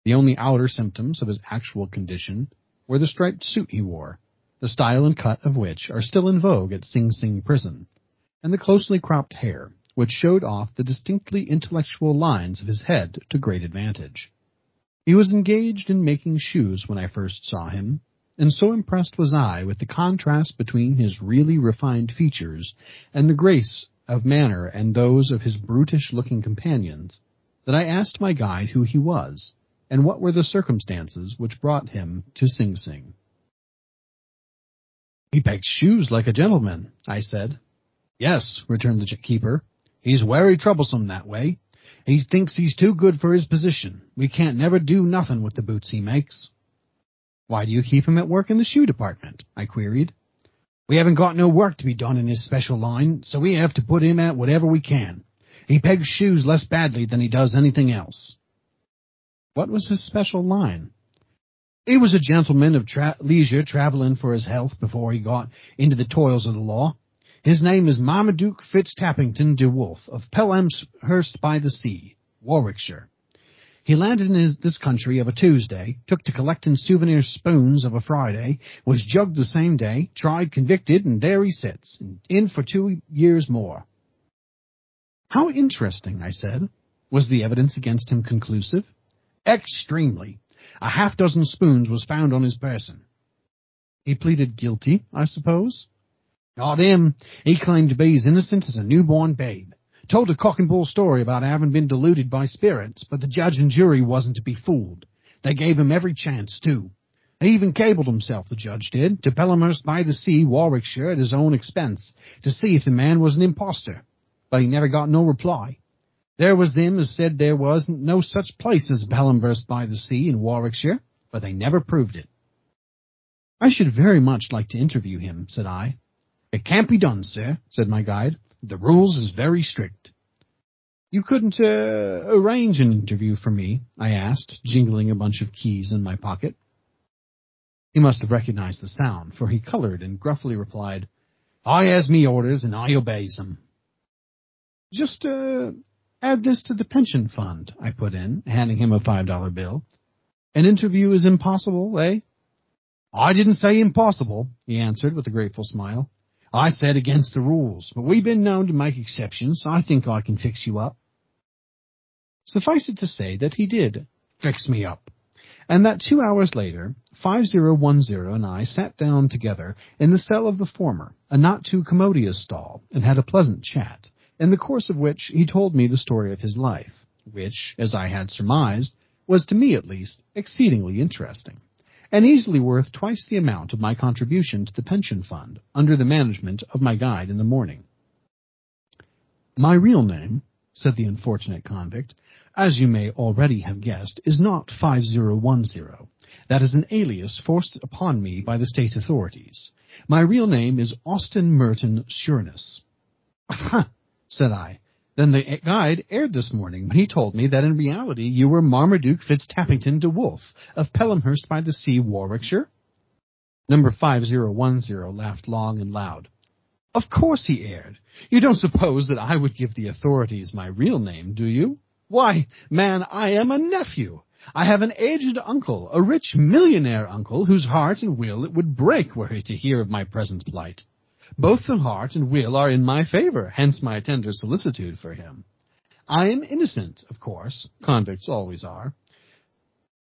The only outer symptoms of his actual condition were the striped suit he wore, the style and cut of which are still in vogue at Sing Sing prison, and the closely cropped hair, which showed off the distinctly intellectual lines of his head to great advantage. He was engaged in making shoes when I first saw him, and so impressed was I with the contrast between his really refined features and the grace of manner and those of his brutish looking companions, that I asked my guide who he was, and what were the circumstances which brought him to Sing Sing? He pegs shoes like a gentleman, I said. Yes, returned the keeper. He's very troublesome that way. He thinks he's too good for his position. We can't never do nothing with the boots he makes. Why do you keep him at work in the shoe department? I queried. We haven't got no work to be done in his special line, so we have to put him at whatever we can. He pegs shoes less badly than he does anything else. What was his special line? He was a gentleman of tra- leisure traveling for his health before he got into the toils of the law. His name is Marmaduke Fitztappington de Wolf of Pelhamhurst by the Sea, Warwickshire. He landed in his, this country of a Tuesday, took to collecting souvenir spoons of a Friday, was jugged the same day, tried, convicted, and there he sits, in for two years more. How interesting, I said. Was the evidence against him conclusive? Extremely. A half dozen spoons was found on his person. He pleaded guilty, I suppose? Not him. He claimed to be as innocent as a newborn babe. Told a cock and bull story about having been deluded by spirits, but the judge and jury wasn't to be fooled. They gave him every chance, too. He even cabled himself, the judge did, to Pelhamhurst by the Sea, Warwickshire, at his own expense, to see if the man was an impostor. But he never got no reply. There was them as said there wasn't no such place as Pelhamhurst by the Sea in Warwickshire, but they never proved it. I should very much like to interview him, said I. It can't be done, sir, said my guide. The rules is very strict. You couldn't uh, arrange an interview for me, I asked, jingling a bunch of keys in my pocket. He must have recognized the sound, for he colored and gruffly replied, I has me orders and I obeys them. Just, uh, add this to the pension fund, I put in, handing him a five dollar bill. An interview is impossible, eh? I didn't say impossible, he answered with a grateful smile. I said against the rules, but we've been known to make exceptions, I think I can fix you up. Suffice it to say that he did fix me up, and that two hours later, 5010 and I sat down together in the cell of the former, a not too commodious stall, and had a pleasant chat, in the course of which he told me the story of his life, which, as I had surmised, was to me at least exceedingly interesting and easily worth twice the amount of my contribution to the pension fund under the management of my guide in the morning. My real name, said the unfortunate convict, as you may already have guessed, is not 5010. That is an alias forced upon me by the state authorities. My real name is Austin Merton Sheerness. said I, then the guide erred this morning when he told me that in reality you were Marmaduke Fitztappington de Wolfe of Pelhamhurst by the Sea, Warwickshire. Number 5010 laughed long and loud. Of course he erred. You don't suppose that I would give the authorities my real name, do you? Why, man, I am a nephew. I have an aged uncle, a rich millionaire uncle, whose heart and will it would break were he to hear of my present plight. Both the heart and will are in my favor, hence my tender solicitude for him. I am innocent, of course, convicts always are.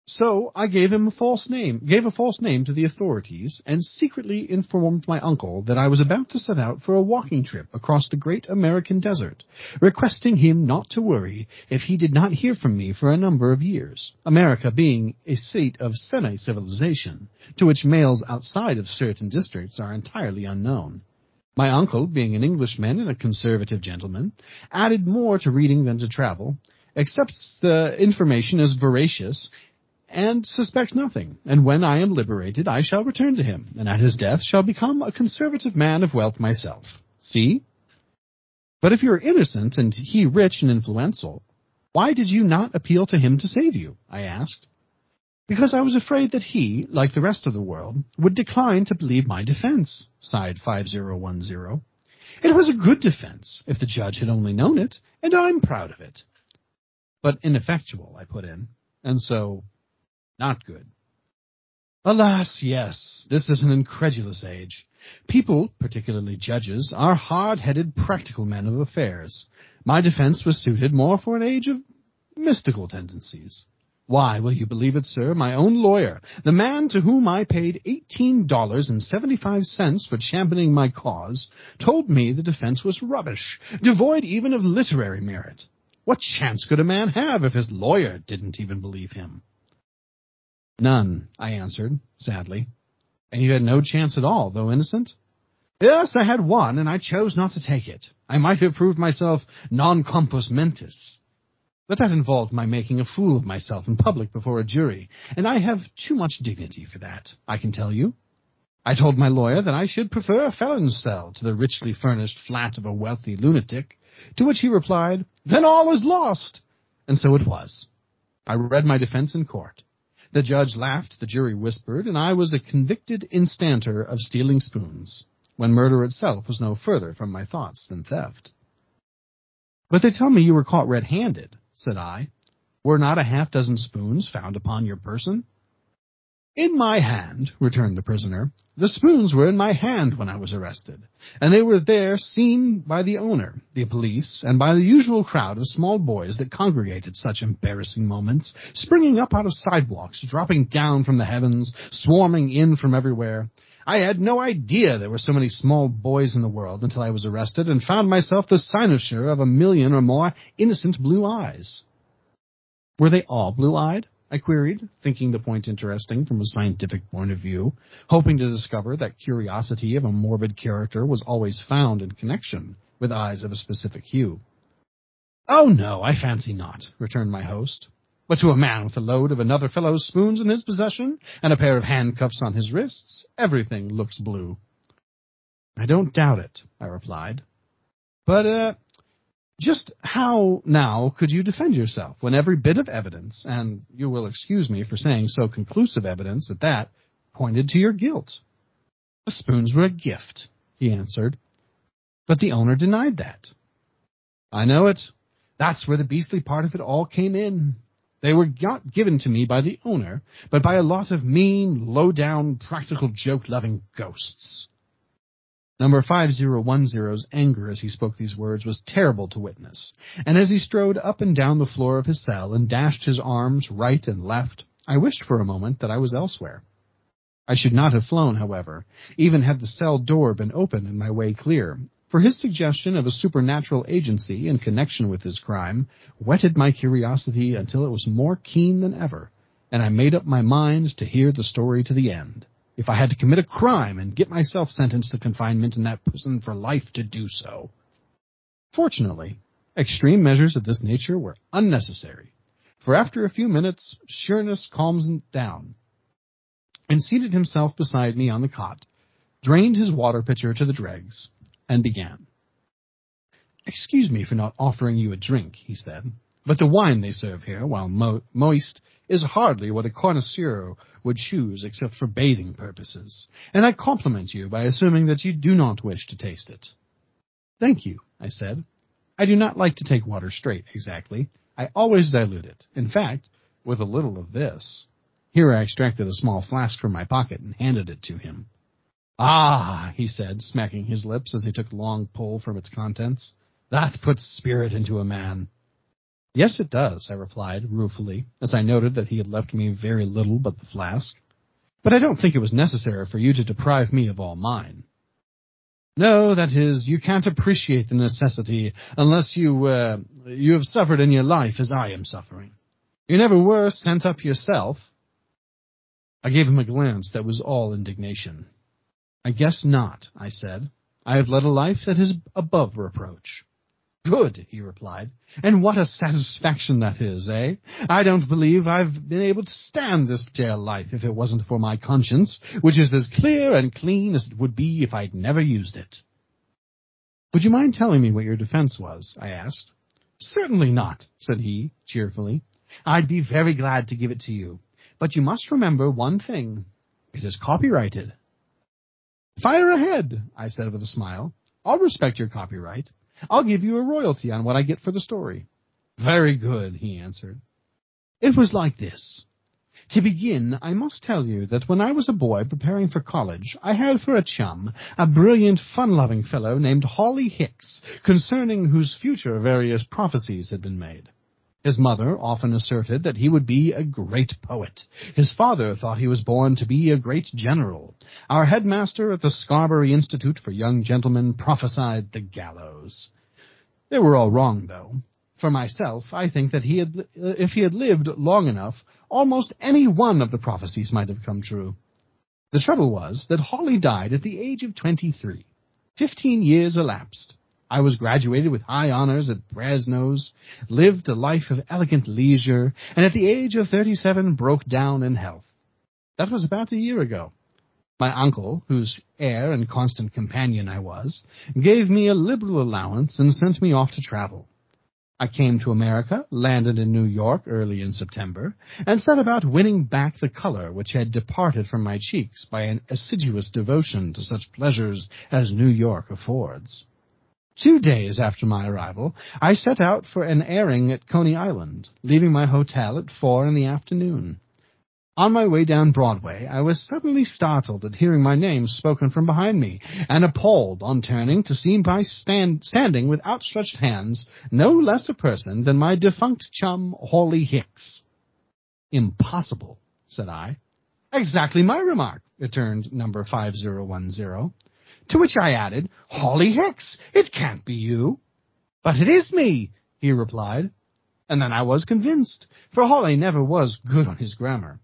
So I gave him a false name, gave a false name to the authorities, and secretly informed my uncle that I was about to set out for a walking trip across the great American desert, requesting him not to worry if he did not hear from me for a number of years, America being a seat of semi-civilization, to which mails outside of certain districts are entirely unknown. My uncle, being an Englishman and a conservative gentleman, added more to reading than to travel, accepts the information as veracious, and suspects nothing. And when I am liberated, I shall return to him, and at his death shall become a conservative man of wealth myself. See? But if you're innocent and he rich and influential, why did you not appeal to him to save you? I asked. Because I was afraid that he, like the rest of the world, would decline to believe my defense, sighed 5010. It was a good defense, if the judge had only known it, and I'm proud of it. But ineffectual, I put in, and so not good. Alas, yes, this is an incredulous age. People, particularly judges, are hard-headed, practical men of affairs. My defense was suited more for an age of mystical tendencies. Why, will you believe it, sir? My own lawyer, the man to whom I paid $18.75 for championing my cause, told me the defense was rubbish, devoid even of literary merit. What chance could a man have if his lawyer didn't even believe him? None, I answered, sadly. And you had no chance at all, though innocent? Yes, I had one, and I chose not to take it. I might have proved myself non compos mentis. But that involved my making a fool of myself in public before a jury, and I have too much dignity for that, I can tell you. I told my lawyer that I should prefer a felon's cell to the richly furnished flat of a wealthy lunatic, to which he replied, Then all is lost! And so it was. I read my defense in court. The judge laughed, the jury whispered, and I was a convicted instanter of stealing spoons, when murder itself was no further from my thoughts than theft. But they tell me you were caught red-handed, said I. Were not a half dozen spoons found upon your person? In my hand, returned the prisoner. The spoons were in my hand when I was arrested, and they were there seen by the owner, the police, and by the usual crowd of small boys that congregate at such embarrassing moments, springing up out of sidewalks, dropping down from the heavens, swarming in from everywhere. I had no idea there were so many small boys in the world until I was arrested and found myself the cynosure of a million or more innocent blue eyes. Were they all blue-eyed? I queried, thinking the point interesting from a scientific point of view, hoping to discover that curiosity of a morbid character was always found in connection with eyes of a specific hue. Oh no, I fancy not, returned my host. But to a man with a load of another fellow's spoons in his possession and a pair of handcuffs on his wrists, everything looks blue. I don't doubt it, I replied. But, uh, just how now could you defend yourself when every bit of evidence, and you will excuse me for saying so conclusive evidence at that, pointed to your guilt? The spoons were a gift, he answered. But the owner denied that. I know it. That's where the beastly part of it all came in. They were not given to me by the owner, but by a lot of mean, low-down, practical joke-loving ghosts. Number 5010's anger as he spoke these words was terrible to witness, and as he strode up and down the floor of his cell and dashed his arms right and left, I wished for a moment that I was elsewhere. I should not have flown, however, even had the cell door been open and my way clear, for his suggestion of a supernatural agency in connection with his crime whetted my curiosity until it was more keen than ever, and I made up my mind to hear the story to the end if I had to commit a crime and get myself sentenced to confinement in that prison for life to do so. Fortunately, extreme measures of this nature were unnecessary, for after a few minutes, Sheerness calmed down and seated himself beside me on the cot, drained his water pitcher to the dregs, and began. Excuse me for not offering you a drink, he said, but the wine they serve here, while mo- moist, is hardly what a connoisseur would choose except for bathing purposes, and I compliment you by assuming that you do not wish to taste it. Thank you, I said. I do not like to take water straight, exactly. I always dilute it. In fact, with a little of this. Here I extracted a small flask from my pocket and handed it to him. Ah, he said, smacking his lips as he took a long pull from its contents. That puts spirit into a man. Yes, it does, I replied, ruefully, as I noted that he had left me very little but the flask. But I don't think it was necessary for you to deprive me of all mine. No, that is, you can't appreciate the necessity unless you, uh, you have suffered in your life as I am suffering. You never were sent up yourself. I gave him a glance that was all indignation. I guess not, I said. I have led a life that is above reproach. Good, he replied. And what a satisfaction that is, eh? I don't believe I've been able to stand this jail life if it wasn't for my conscience, which is as clear and clean as it would be if I'd never used it. Would you mind telling me what your defense was? I asked. Certainly not, said he, cheerfully. I'd be very glad to give it to you. But you must remember one thing. It is copyrighted. Fire ahead, I said with a smile. I'll respect your copyright. I'll give you a royalty on what I get for the story. Very good, he answered. It was like this. To begin, I must tell you that when I was a boy preparing for college, I had for a chum a brilliant, fun-loving fellow named Hawley Hicks, concerning whose future various prophecies had been made. His mother often asserted that he would be a great poet. His father thought he was born to be a great general. Our headmaster at the Scarberry Institute for Young Gentlemen prophesied the gallows. They were all wrong, though. For myself, I think that he had, uh, if he had lived long enough, almost any one of the prophecies might have come true. The trouble was that Hawley died at the age of twenty-three. Fifteen years elapsed. I was graduated with high honors at Brasenose, lived a life of elegant leisure, and at the age of 37 broke down in health. That was about a year ago. My uncle, whose heir and constant companion I was, gave me a liberal allowance and sent me off to travel. I came to America, landed in New York early in September, and set about winning back the color which had departed from my cheeks by an assiduous devotion to such pleasures as New York affords. Two days after my arrival, I set out for an airing at Coney Island, leaving my hotel at four in the afternoon. On my way down Broadway, I was suddenly startled at hearing my name spoken from behind me, and appalled on turning to see by stand, standing with outstretched hands no less a person than my defunct chum, Hawley Hicks. Impossible, said I. Exactly my remark, returned number 5010. To which I added, Hawley Hicks, it can't be you. But it is me, he replied. And then I was convinced, for Hawley never was good on his grammar.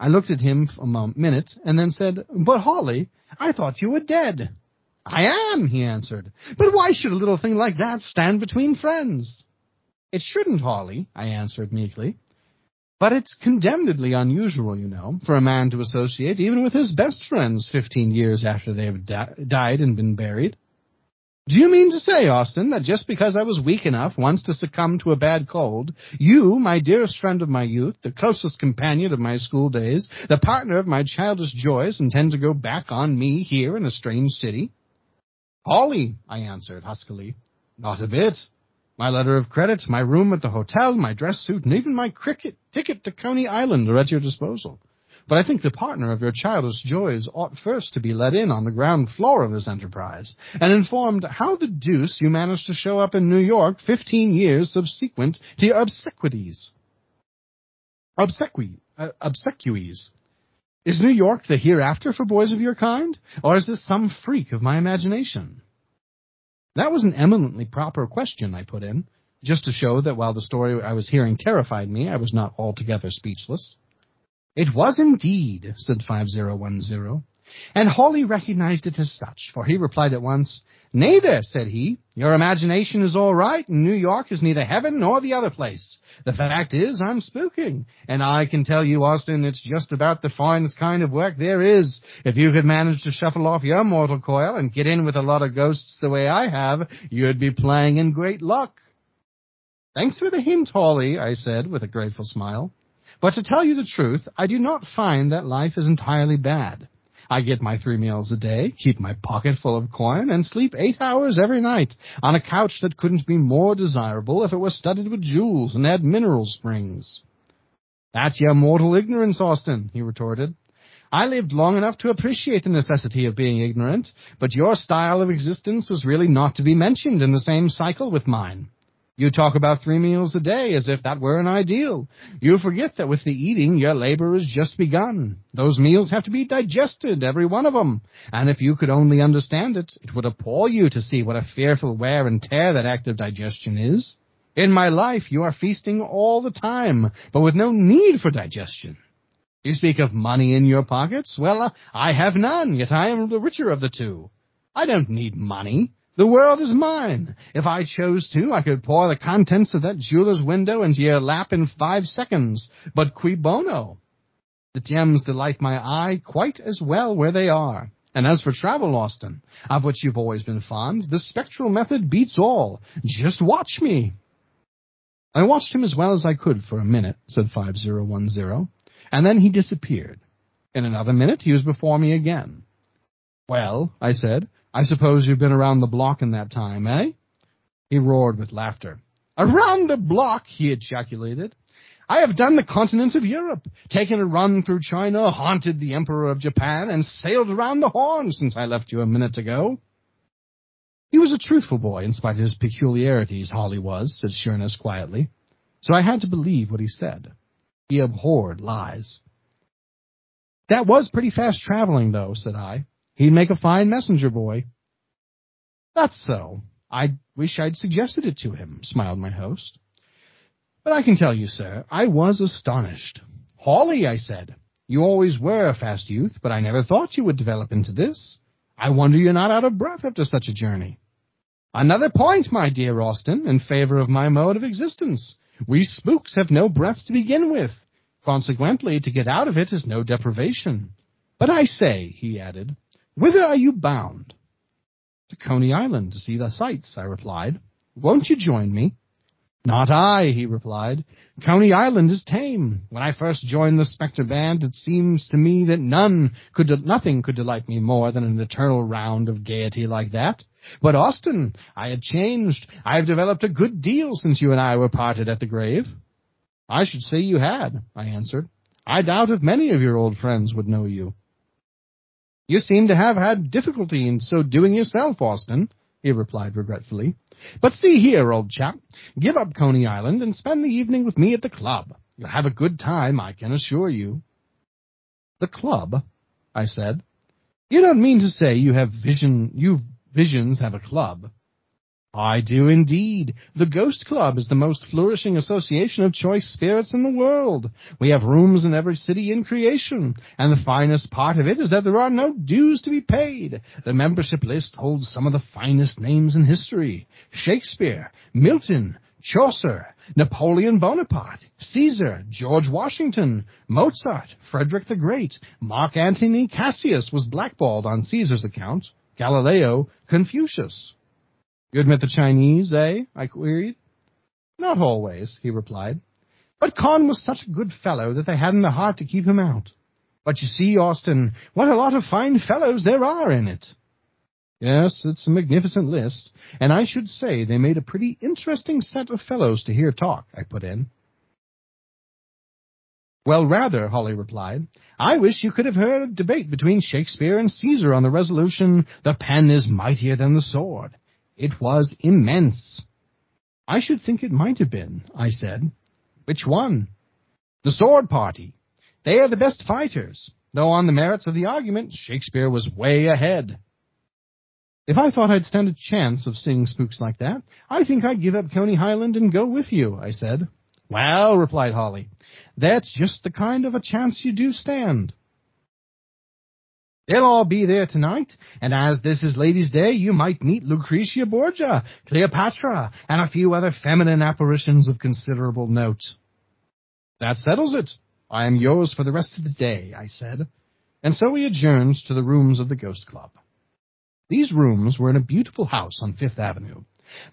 I looked at him for a minute and then said, But Hawley, I thought you were dead. I am, he answered. But why should a little thing like that stand between friends? It shouldn't, Hawley, I answered meekly. But it's condemnedly unusual, you know, for a man to associate even with his best friends fifteen years after they have di- died and been buried. Do you mean to say, Austin, that just because I was weak enough once to succumb to a bad cold, you, my dearest friend of my youth, the closest companion of my school days, the partner of my childish joys, intend to go back on me here in a strange city? Hawley, I answered huskily. Not a bit. My letter of credit, my room at the hotel, my dress suit, and even my cricket ticket to Coney Island are at your disposal. But I think the partner of your childish joys ought first to be let in on the ground floor of this enterprise, and informed how the deuce you managed to show up in New York fifteen years subsequent to your obsequies. Obsequi, uh, obsequies. Is New York the hereafter for boys of your kind, or is this some freak of my imagination? That was an eminently proper question I put in, just to show that while the story I was hearing terrified me, I was not altogether speechless. It was indeed, said 5010. And Hawley recognized it as such, for he replied at once, Neither, said he. Your imagination is all right, and New York is neither heaven nor the other place. The fact is, I'm spooking, and I can tell you, Austin, it's just about the finest kind of work there is. If you could manage to shuffle off your mortal coil and get in with a lot of ghosts the way I have, you'd be playing in great luck. Thanks for the hint, Hawley, I said with a grateful smile. But to tell you the truth, I do not find that life is entirely bad. I get my three meals a day, keep my pocket full of coin, and sleep eight hours every night on a couch that couldn't be more desirable if it was studded with jewels and had mineral springs. That's your mortal ignorance, Austin, he retorted. I lived long enough to appreciate the necessity of being ignorant, but your style of existence is really not to be mentioned in the same cycle with mine. You talk about three meals a day as if that were an ideal. You forget that with the eating, your labor has just begun. Those meals have to be digested, every one of them. And if you could only understand it, it would appall you to see what a fearful wear and tear that act of digestion is. In my life, you are feasting all the time, but with no need for digestion. You speak of money in your pockets. Well, uh, I have none, yet I am the richer of the two. I don't need money. The world is mine. If I chose to, I could pour the contents of that jeweler's window into your lap in five seconds. But cui bono? The gems delight my eye quite as well where they are. And as for travel, Austin, of which you've always been fond, the spectral method beats all. Just watch me. I watched him as well as I could for a minute, said 5010, and then he disappeared. In another minute, he was before me again. Well, I said, I suppose you've been around the block in that time, eh? He roared with laughter. Around the block, he ejaculated. I have done the continent of Europe, taken a run through China, haunted the Emperor of Japan, and sailed around the Horn since I left you a minute ago. He was a truthful boy, in spite of his peculiarities, Hawley was, said Sheerness quietly. So I had to believe what he said. He abhorred lies. That was pretty fast traveling, though, said I. He'd make a fine messenger boy. That's so. I wish I'd suggested it to him, smiled my host. But I can tell you, sir, I was astonished. Hawley, I said, you always were a fast youth, but I never thought you would develop into this. I wonder you're not out of breath after such a journey. Another point, my dear Austin, in favor of my mode of existence. We spooks have no breath to begin with. Consequently, to get out of it is no deprivation. But I say, he added, Whither are you bound? To Coney Island to see the sights, I replied. Won't you join me? Not I, he replied. Coney Island is tame. When I first joined the Spectre Band, it seems to me that none could, nothing could delight me more than an eternal round of gaiety like that. But Austin, I had changed. I have developed a good deal since you and I were parted at the grave. I should say you had, I answered. I doubt if many of your old friends would know you. You seem to have had difficulty in so doing yourself, Austin, he replied regretfully. But see here, old chap, give up Coney Island and spend the evening with me at the club. You'll have a good time, I can assure you. The club? I said. You don't mean to say you have vision, you visions have a club. I do indeed. The Ghost Club is the most flourishing association of choice spirits in the world. We have rooms in every city in creation, and the finest part of it is that there are no dues to be paid. The membership list holds some of the finest names in history. Shakespeare, Milton, Chaucer, Napoleon Bonaparte, Caesar, George Washington, Mozart, Frederick the Great, Mark Antony Cassius was blackballed on Caesar's account, Galileo, Confucius. You admit the Chinese, eh? I queried. Not always, he replied. But Con was such a good fellow that they hadn't the heart to keep him out. But you see, Austin, what a lot of fine fellows there are in it. Yes, it's a magnificent list, and I should say they made a pretty interesting set of fellows to hear talk, I put in. Well, rather, Hawley replied. I wish you could have heard a debate between Shakespeare and Caesar on the resolution, the pen is mightier than the sword. It was immense. I should think it might have been, I said. Which one? The sword party. They are the best fighters, though on the merits of the argument, Shakespeare was way ahead. If I thought I'd stand a chance of seeing spooks like that, I think I'd give up Coney Highland and go with you, I said. Well, replied Hawley, that's just the kind of a chance you do stand. They'll all be there tonight, and as this is Ladies' Day, you might meet Lucretia Borgia, Cleopatra, and a few other feminine apparitions of considerable note. That settles it. I am yours for the rest of the day, I said, and so we adjourned to the rooms of the Ghost Club. These rooms were in a beautiful house on Fifth Avenue.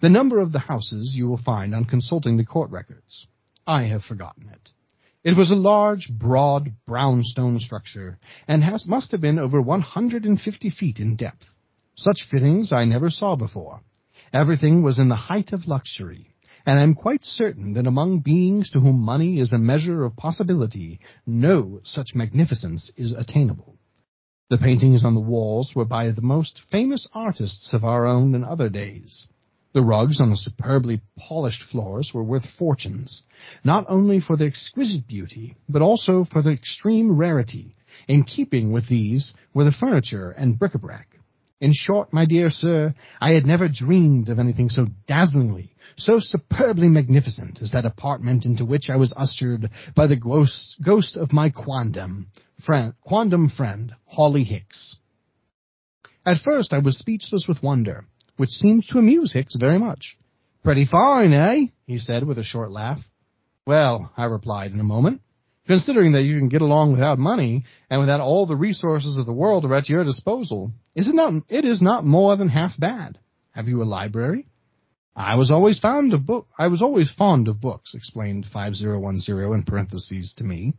The number of the houses you will find on consulting the court records. I have forgotten it. It was a large, broad, brownstone structure, and has, must have been over 150 feet in depth. Such fittings I never saw before. Everything was in the height of luxury, and I am quite certain that among beings to whom money is a measure of possibility, no such magnificence is attainable. The paintings on the walls were by the most famous artists of our own and other days. The rugs on the superbly polished floors were worth fortunes, not only for their exquisite beauty, but also for their extreme rarity. In keeping with these were the furniture and bric-a-brac. In short, my dear sir, I had never dreamed of anything so dazzlingly, so superbly magnificent as that apartment into which I was ushered by the ghost, of my quondam friend, quondam friend, Hawley Hicks. At first I was speechless with wonder which seemed to amuse Hicks very much. Pretty fine, eh? he said with a short laugh. Well, I replied in a moment, considering that you can get along without money and without all the resources of the world are at your disposal, is it not, it is not more than half bad. Have you a library? I was always fond of book. I was always fond of books, explained 5010 in parentheses to me,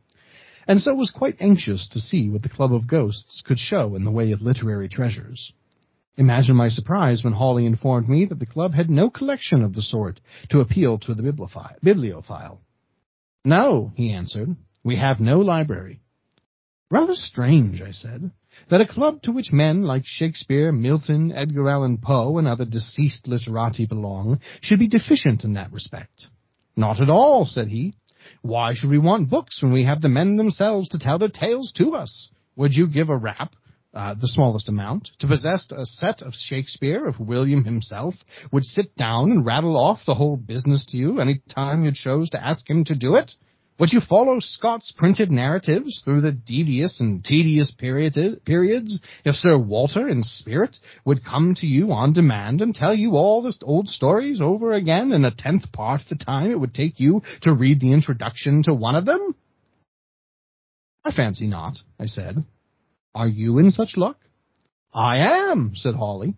and so was quite anxious to see what the Club of Ghosts could show in the way of literary treasures. Imagine my surprise when Hawley informed me that the club had no collection of the sort to appeal to the bibliophile. No, he answered, we have no library. Rather strange, I said, that a club to which men like Shakespeare, Milton, Edgar Allan Poe, and other deceased literati belong should be deficient in that respect. Not at all, said he. Why should we want books when we have the men themselves to tell their tales to us? Would you give a rap uh, the smallest amount, to possess a set of Shakespeare if William himself would sit down and rattle off the whole business to you any time you chose to ask him to do it? Would you follow Scott's printed narratives through the devious and tedious period, periods if Sir Walter in spirit would come to you on demand and tell you all the old stories over again in a tenth part of the time it would take you to read the introduction to one of them? I fancy not, I said. Are you in such luck? I am, said Hawley.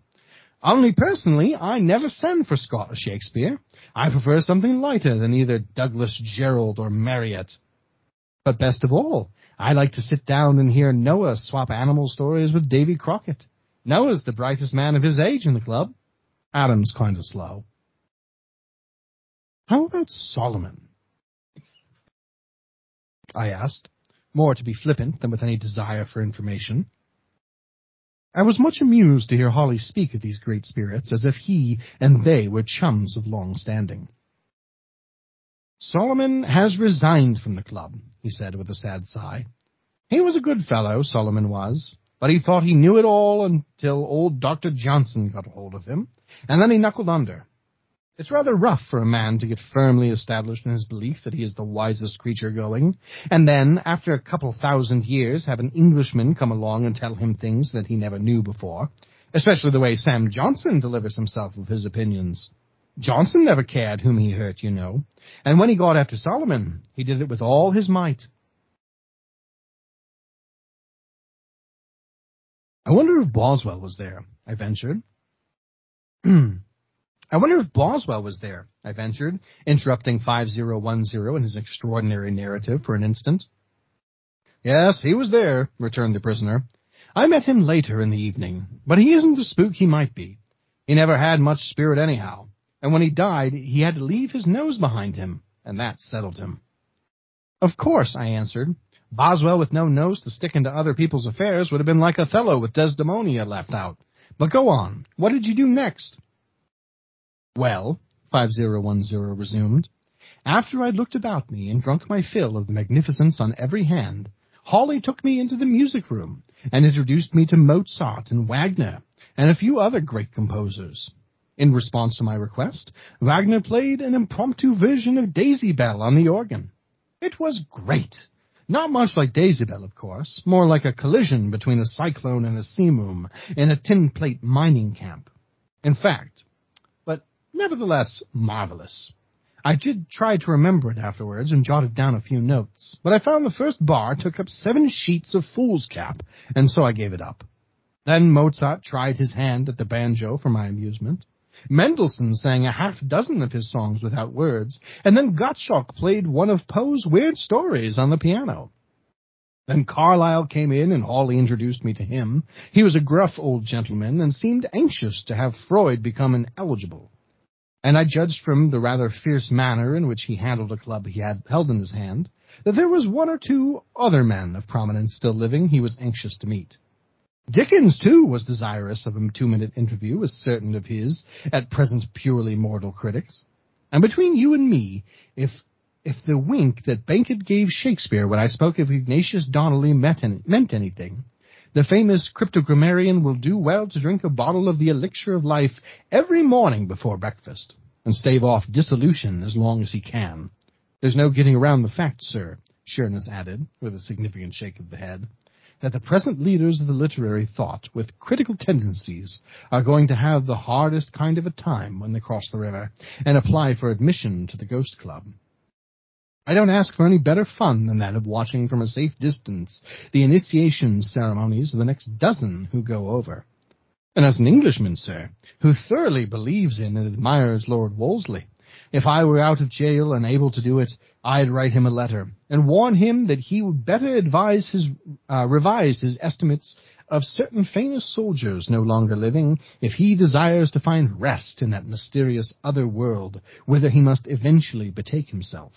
Only personally, I never send for Scott or Shakespeare. I prefer something lighter than either Douglas Jerrold or Marryat. But best of all, I like to sit down and hear Noah swap animal stories with Davy Crockett. Noah's the brightest man of his age in the club. Adam's kind of slow. How about Solomon? I asked. More to be flippant than with any desire for information. I was much amused to hear Hawley speak of these great spirits as if he and they were chums of long standing. Solomon has resigned from the club, he said with a sad sigh. He was a good fellow, Solomon was, but he thought he knew it all until old Dr. Johnson got hold of him, and then he knuckled under. It's rather rough for a man to get firmly established in his belief that he is the wisest creature going, and then, after a couple thousand years, have an Englishman come along and tell him things that he never knew before, especially the way Sam Johnson delivers himself of his opinions. Johnson never cared whom he hurt, you know, and when he got after Solomon, he did it with all his might. I wonder if Boswell was there, I ventured. I wonder if Boswell was there, I ventured, interrupting 5010 in his extraordinary narrative for an instant. Yes, he was there, returned the prisoner. I met him later in the evening, but he isn't the spook he might be. He never had much spirit anyhow, and when he died, he had to leave his nose behind him, and that settled him. Of course, I answered. Boswell with no nose to stick into other people's affairs would have been like Othello with Desdemona left out. But go on. What did you do next? Well, 5010 resumed, after I'd looked about me and drunk my fill of the magnificence on every hand, Hawley took me into the music room and introduced me to Mozart and Wagner and a few other great composers. In response to my request, Wagner played an impromptu version of Daisy Bell on the organ. It was great. Not much like Daisy Bell, of course, more like a collision between a cyclone and a simoom in a tin plate mining camp. In fact, nevertheless marvelous. I did try to remember it afterwards and jotted down a few notes, but I found the first bar took up seven sheets of foolscap, and so I gave it up. Then Mozart tried his hand at the banjo for my amusement. Mendelssohn sang a half dozen of his songs without words, and then Gottschalk played one of Poe's weird stories on the piano. Then Carlyle came in and Hawley introduced me to him. He was a gruff old gentleman and seemed anxious to have Froude become ineligible and I judged from the rather fierce manner in which he handled a club he had held in his hand that there was one or two other men of prominence still living he was anxious to meet. Dickens, too, was desirous of a two-minute interview with certain of his, at present purely mortal critics. And between you and me, if if the wink that Beckett gave Shakespeare when I spoke of Ignatius Donnelly meant meant anything, the famous cryptogrammarian will do well to drink a bottle of the elixir of life every morning before breakfast, and stave off dissolution as long as he can. There's no getting around the fact, sir, Sheerness added, with a significant shake of the head, that the present leaders of the literary thought with critical tendencies are going to have the hardest kind of a time when they cross the river and apply for admission to the Ghost Club. I don't ask for any better fun than that of watching from a safe distance the initiation ceremonies of the next dozen who go over. And as an Englishman, sir, who thoroughly believes in and admires Lord Wolseley, if I were out of jail and able to do it, I'd write him a letter and warn him that he would better advise his, uh, revise his estimates of certain famous soldiers no longer living if he desires to find rest in that mysterious other world whither he must eventually betake himself.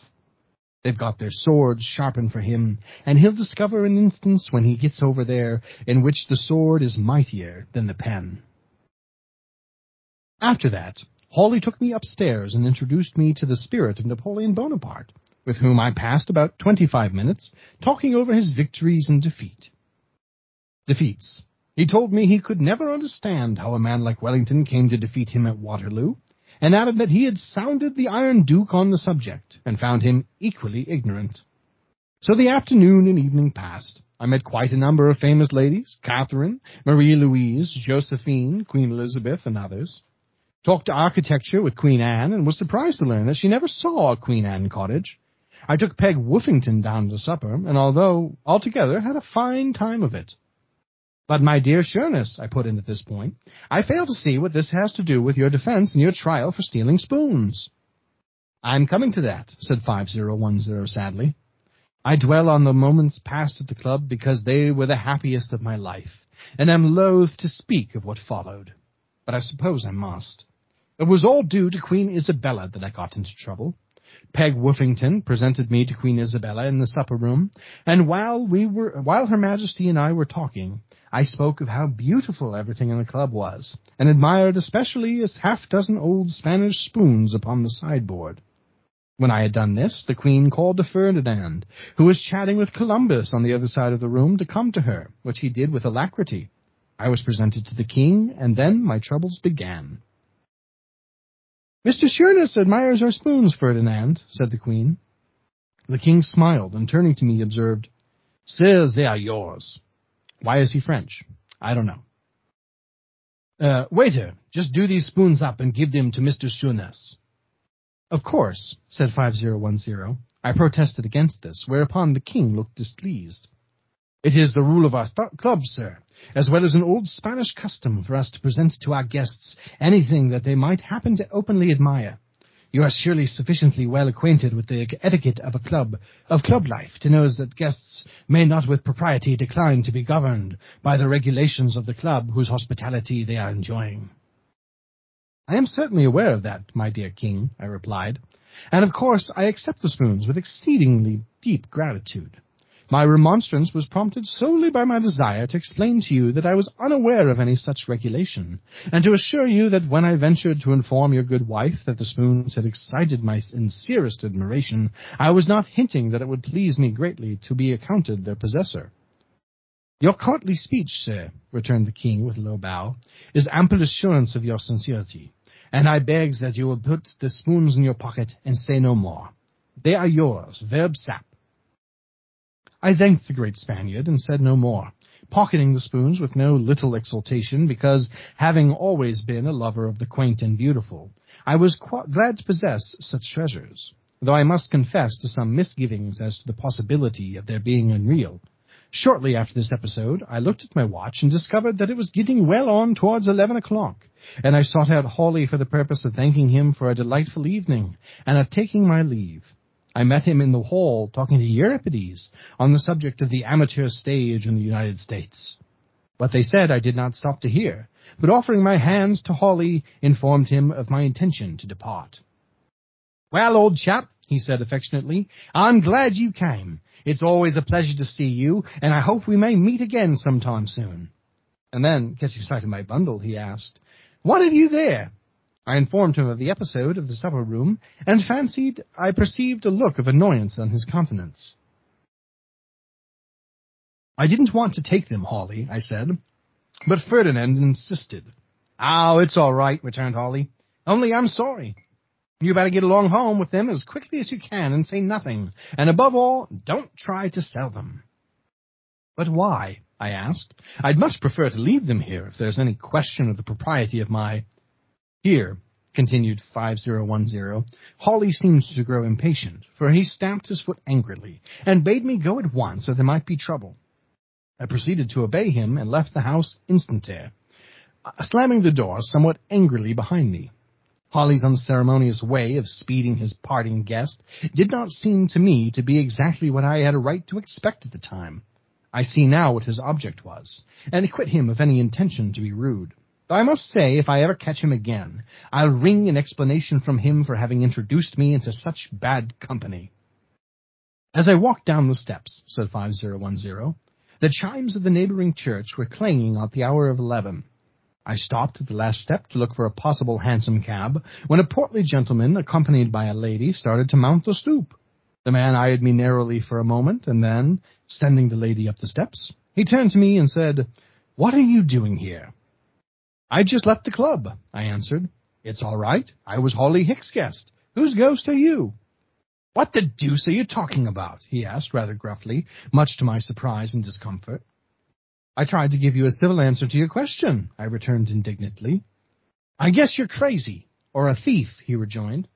They've got their swords sharpened for him, and he'll discover an instance when he gets over there in which the sword is mightier than the pen. After that, Hawley took me upstairs and introduced me to the spirit of Napoleon Bonaparte, with whom I passed about twenty-five minutes talking over his victories and defeat. Defeats. He told me he could never understand how a man like Wellington came to defeat him at Waterloo, and added that he had sounded the Iron Duke on the subject, and found him equally ignorant. So the afternoon and evening passed. I met quite a number of famous ladies, Catherine, Marie Louise, Josephine, Queen Elizabeth, and others. Talked architecture with Queen Anne, and was surprised to learn that she never saw a Queen Anne cottage. I took Peg Woffington down to supper, and although altogether had a fine time of it. But my dear Sheerness, I put in at this point, I fail to see what this has to do with your defense and your trial for stealing spoons. I'm coming to that, said 5010 sadly. I dwell on the moments passed at the club because they were the happiest of my life, and am loath to speak of what followed. But I suppose I must. It was all due to Queen Isabella that I got into trouble. Peg Woffington presented me to Queen Isabella in the supper room, and while we were, while Her Majesty and I were talking, I spoke of how beautiful everything in the club was, and admired especially a half dozen old Spanish spoons upon the sideboard. When I had done this, the Queen called to Ferdinand, who was chatting with Columbus on the other side of the room, to come to her, which he did with alacrity. I was presented to the King, and then my troubles began. Mr. Sheerness admires our spoons, Ferdinand, said the Queen. The King smiled, and turning to me, observed, Sirs, they are yours. Why is he French? I don't know. Uh, waiter, just do these spoons up and give them to Mr. Sheerness. Of course, said 5010. I protested against this, whereupon the king looked displeased. It is the rule of our club, sir, as well as an old Spanish custom for us to present to our guests anything that they might happen to openly admire. You are surely sufficiently well acquainted with the etiquette of a club, of club life, to know that guests may not with propriety decline to be governed by the regulations of the club whose hospitality they are enjoying. I am certainly aware of that, my dear king, I replied, and of course I accept the spoons with exceedingly deep gratitude. My remonstrance was prompted solely by my desire to explain to you that I was unaware of any such regulation, and to assure you that when I ventured to inform your good wife that the spoons had excited my sincerest admiration, I was not hinting that it would please me greatly to be accounted their possessor. Your courtly speech, sir, returned the king with a low bow, is ample assurance of your sincerity and I beg that you will put the spoons in your pocket and say no more. They are yours, verb sap. I thanked the great Spaniard and said no more, pocketing the spoons with no little exultation, because, having always been a lover of the quaint and beautiful, I was qu- glad to possess such treasures, though I must confess to some misgivings as to the possibility of their being unreal. Shortly after this episode, I looked at my watch and discovered that it was getting well on towards eleven o'clock, and I sought out Hawley for the purpose of thanking him for a delightful evening and of taking my leave. I met him in the hall talking to Euripides on the subject of the amateur stage in the United States. What they said I did not stop to hear, but offering my hands to Hawley, informed him of my intention to depart. Well, old chap, he said affectionately, I'm glad you came. It's always a pleasure to see you, and I hope we may meet again sometime soon. And then, catching sight of my bundle, he asked, what have you there? I informed him of the episode of the supper room, and fancied I perceived a look of annoyance on his countenance. I didn't want to take them, Hawley, I said, but Ferdinand insisted. Oh, it's all right, returned Hawley. Only I'm sorry. You better get along home with them as quickly as you can and say nothing, and above all, don't try to sell them. But why? I asked. I'd much prefer to leave them here if there's any question of the propriety of my. Here, continued 5010, Hawley seemed to grow impatient, for he stamped his foot angrily, and bade me go at once or there might be trouble. I proceeded to obey him and left the house instanter, uh, slamming the door somewhat angrily behind me. Hawley's unceremonious way of speeding his parting guest did not seem to me to be exactly what I had a right to expect at the time. I see now what his object was, and acquit him of any intention to be rude. I must say, if I ever catch him again, I'll wring an explanation from him for having introduced me into such bad company. As I walked down the steps, said 5010, the chimes of the neighboring church were clanging at the hour of eleven. I stopped at the last step to look for a possible hansom cab, when a portly gentleman, accompanied by a lady, started to mount the stoop. The man eyed me narrowly for a moment, and then, sending the lady up the steps, he turned to me and said, What are you doing here? I just left the club, I answered. It's all right. I was Hawley Hicks' guest. Whose ghost are you? What the deuce are you talking about? he asked rather gruffly, much to my surprise and discomfort. I tried to give you a civil answer to your question, I returned indignantly. I guess you're crazy, or a thief, he rejoined.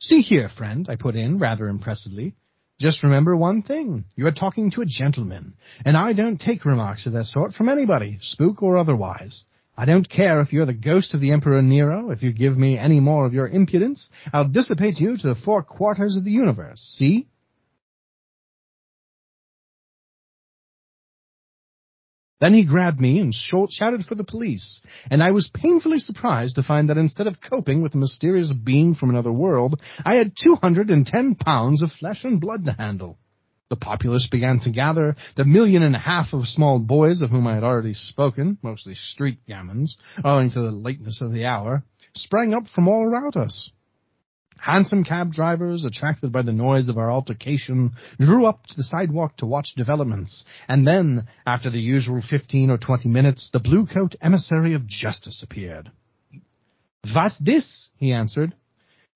See here, friend, I put in rather impressively. Just remember one thing. You are talking to a gentleman, and I don't take remarks of that sort from anybody, spook or otherwise. I don't care if you're the ghost of the Emperor Nero. If you give me any more of your impudence, I'll dissipate you to the four quarters of the universe. See? Then he grabbed me and shouted for the police, and I was painfully surprised to find that instead of coping with a mysterious being from another world, I had 210 pounds of flesh and blood to handle. The populace began to gather. The million and a half of small boys of whom I had already spoken, mostly street gamins, owing to the lateness of the hour, sprang up from all around us. Hansom cab drivers, attracted by the noise of our altercation, drew up to the sidewalk to watch developments, and then, after the usual fifteen or twenty minutes, the blue coat emissary of justice appeared. What's this? he answered.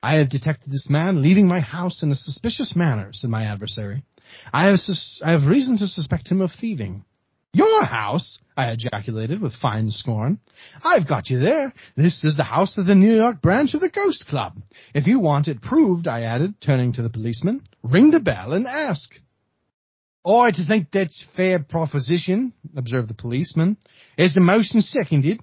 I have detected this man leaving my house in a suspicious manner, said my adversary. I have, sus- I have reason to suspect him of thieving. Your house? I ejaculated with fine scorn. I've got you there. This is the house of the New York branch of the Ghost Club. If you want it proved, I added, turning to the policeman, ring the bell and ask. Oh, I think that's fair proposition, observed the policeman. Is the motion seconded?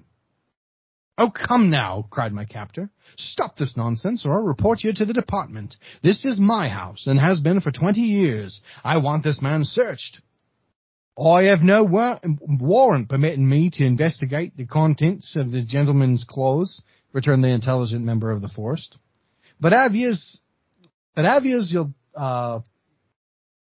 Oh, come now, cried my captor. Stop this nonsense, or I'll report you to the department. This is my house, and has been for twenty years. I want this man searched. I have no war- warrant permitting me to investigate the contents of the gentleman's clothes, returned the intelligent member of the forest. But Avias, but Avias, you'll, uh,